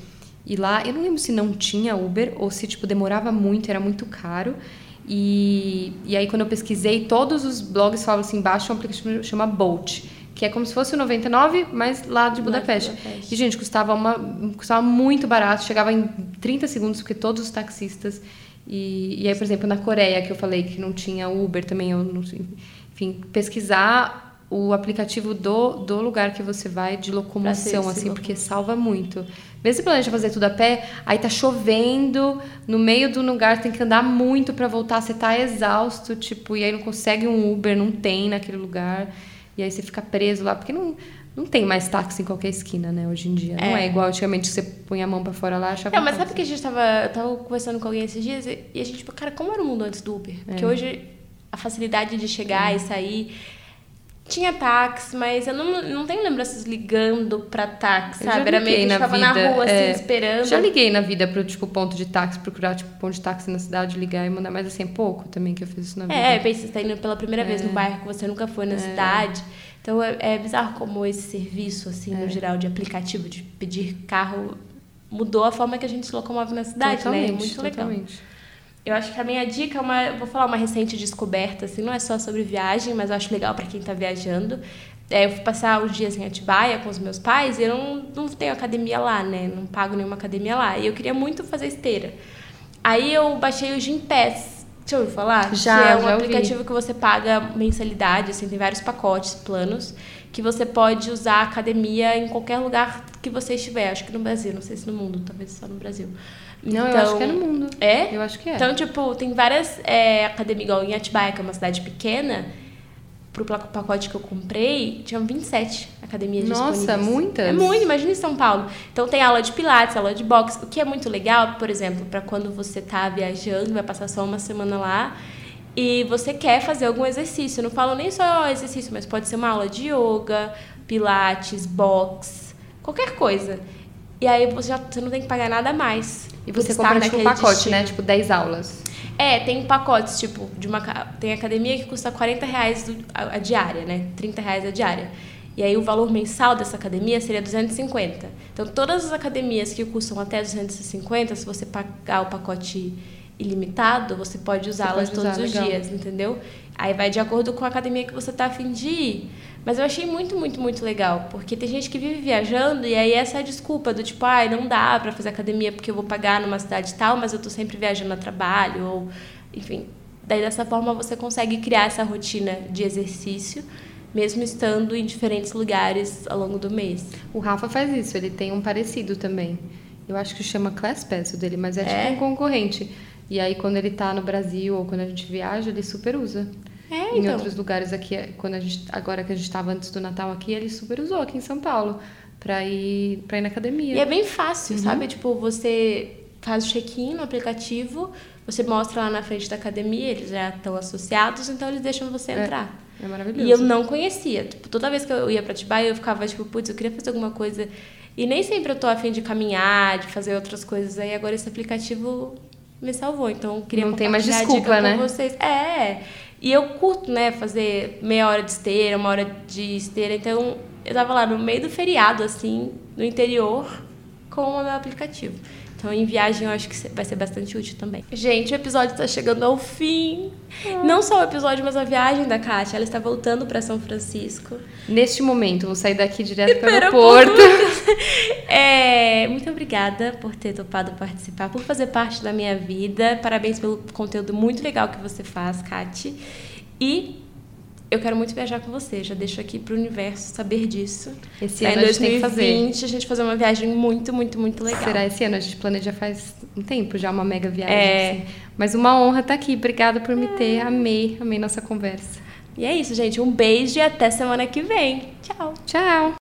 e lá eu não lembro se não tinha Uber ou se tipo demorava muito, era muito caro. E, e aí quando eu pesquisei, todos os blogs falavam assim, baixa um aplicativo que chama Bolt, que é como se fosse o 99, mas lá de Budapeste. Budapeste. E gente, custava uma custava muito barato, chegava em 30 segundos porque todos os taxistas e, e aí, por exemplo, na Coreia que eu falei que não tinha Uber também, eu não, enfim, pesquisar o aplicativo do, do lugar que você vai de locomoção, assim, porque salva muito. Mesmo se planeja fazer tudo a pé, aí tá chovendo, no meio do lugar tem que andar muito para voltar, você tá exausto, tipo, e aí não consegue um Uber, não tem naquele lugar, e aí você fica preso lá, porque não, não tem mais táxi em qualquer esquina, né, hoje em dia. É. Não é igual antigamente que você punha a mão para fora lá, achava. Não, mas sabe que a gente tava, eu tava conversando com alguém esses dias e, a gente, tipo, cara, como era o mundo antes do Uber? Porque é. hoje a facilidade de chegar é. e sair tinha táxi, mas eu não, não tenho lembranças ligando pra táxi, sabe? Era meio que na ficava vida, na rua, assim, é, esperando. Já liguei na vida pro, tipo, ponto de táxi, procurar, tipo, ponto de táxi na cidade, ligar e mandar, mas assim, pouco também que eu fiz isso na vida. É, pensa, você tá indo pela primeira é. vez no bairro que você nunca foi na é. cidade. Então, é, é, bizarro como esse serviço, assim, no é. geral, de aplicativo, de pedir carro, mudou a forma que a gente se locomove na cidade, totalmente, né? É muito legal. Eu acho que a minha dica é uma, vou falar uma recente descoberta, assim, não é só sobre viagem, mas eu acho legal para quem está viajando. É, eu fui passar os dias em Atibaia com os meus pais e eu não, não tenho academia lá, né? Não pago nenhuma academia lá. E eu queria muito fazer esteira. Aí eu baixei o Gympass, Já ouviu falar? Já, Que é um ouvi. aplicativo que você paga mensalidade, assim, tem vários pacotes, planos, que você pode usar a academia em qualquer lugar que você estiver. Acho que no Brasil, não sei se no mundo, talvez só no Brasil. Não, eu acho que é no mundo. É? Eu acho que é. Então, tipo, tem várias é, academias, igual em Atibaia, que é uma cidade pequena, pro pacote que eu comprei, tinham 27 academias Nossa, disponíveis. muitas? É muito, imagina em São Paulo. Então tem aula de pilates, aula de boxe, o que é muito legal, por exemplo, para quando você tá viajando, vai passar só uma semana lá, e você quer fazer algum exercício. Eu não falo nem só exercício, mas pode ser uma aula de yoga, pilates, boxe, qualquer coisa. E aí você, já, você não tem que pagar nada mais. E você compra tipo um pacote, né? destino. Tipo 10 aulas. É, tem pacotes, tipo, de uma. Tem academia que custa 40 reais do- a, a diária, né? 30 reais a diária. E aí o valor mensal dessa academia seria 250. Então todas as academias que custam até 250, se você pagar o pacote ilimitado, você pode usá-las pode usar, todos os legal. dias, entendeu? Aí vai de acordo com a academia que você tá afim de ir. Mas eu achei muito, muito, muito legal, porque tem gente que vive viajando e aí essa é a desculpa do tipo, ai, não dá pra fazer academia porque eu vou pagar numa cidade tal, mas eu tô sempre viajando a trabalho, ou enfim. Daí dessa forma você consegue criar essa rotina de exercício, mesmo estando em diferentes lugares ao longo do mês. O Rafa faz isso, ele tem um parecido também. Eu acho que chama Class Pass o dele, mas é, É? tipo um concorrente. E aí, quando ele tá no Brasil ou quando a gente viaja, ele super usa. É, Em então. outros lugares aqui, quando a gente, agora que a gente tava antes do Natal aqui, ele super usou aqui em São Paulo pra ir, pra ir na academia. E é bem fácil, Uhum. sabe? Tipo, você faz o check-in no aplicativo, você mostra lá na frente da academia, eles já estão associados, então eles deixam você É. entrar. É maravilhoso. E eu não conhecia. Tipo, toda vez que eu ia pra Atibaia, eu ficava tipo, putz, eu queria fazer alguma coisa. E nem sempre eu tô afim de caminhar, de fazer outras coisas. Aí agora esse aplicativo me salvou. Então eu queria Não tem mais desculpa, né? com vocês. É. E eu curto, né, fazer meia hora de esteira, uma hora de esteira. Então eu tava lá no meio do feriado, assim, no interior, com o meu aplicativo. Então, em viagem, eu acho que vai ser bastante útil também. Gente, o episódio tá chegando ao fim. Não só o episódio, mas a viagem da Kátia. Ela está voltando para São Francisco. Neste momento, vou sair daqui direto para o aeroporto. É, muito obrigada por ter topado participar, por fazer parte da minha vida. Parabéns pelo conteúdo muito legal que você faz, Kati. E eu quero muito viajar com você. Já deixo aqui pro universo saber disso. Esse Pra ano em a gente tem que 2020 fazer. a gente fazer uma viagem muito, muito, muito legal. Será esse ano? A gente planeja faz um tempo já uma mega viagem. É. assim. Mas uma honra estar aqui. Obrigada por me ter. Amei, amei nossa conversa. E é isso, gente. Um beijo e até semana que vem. Tchau. Tchau!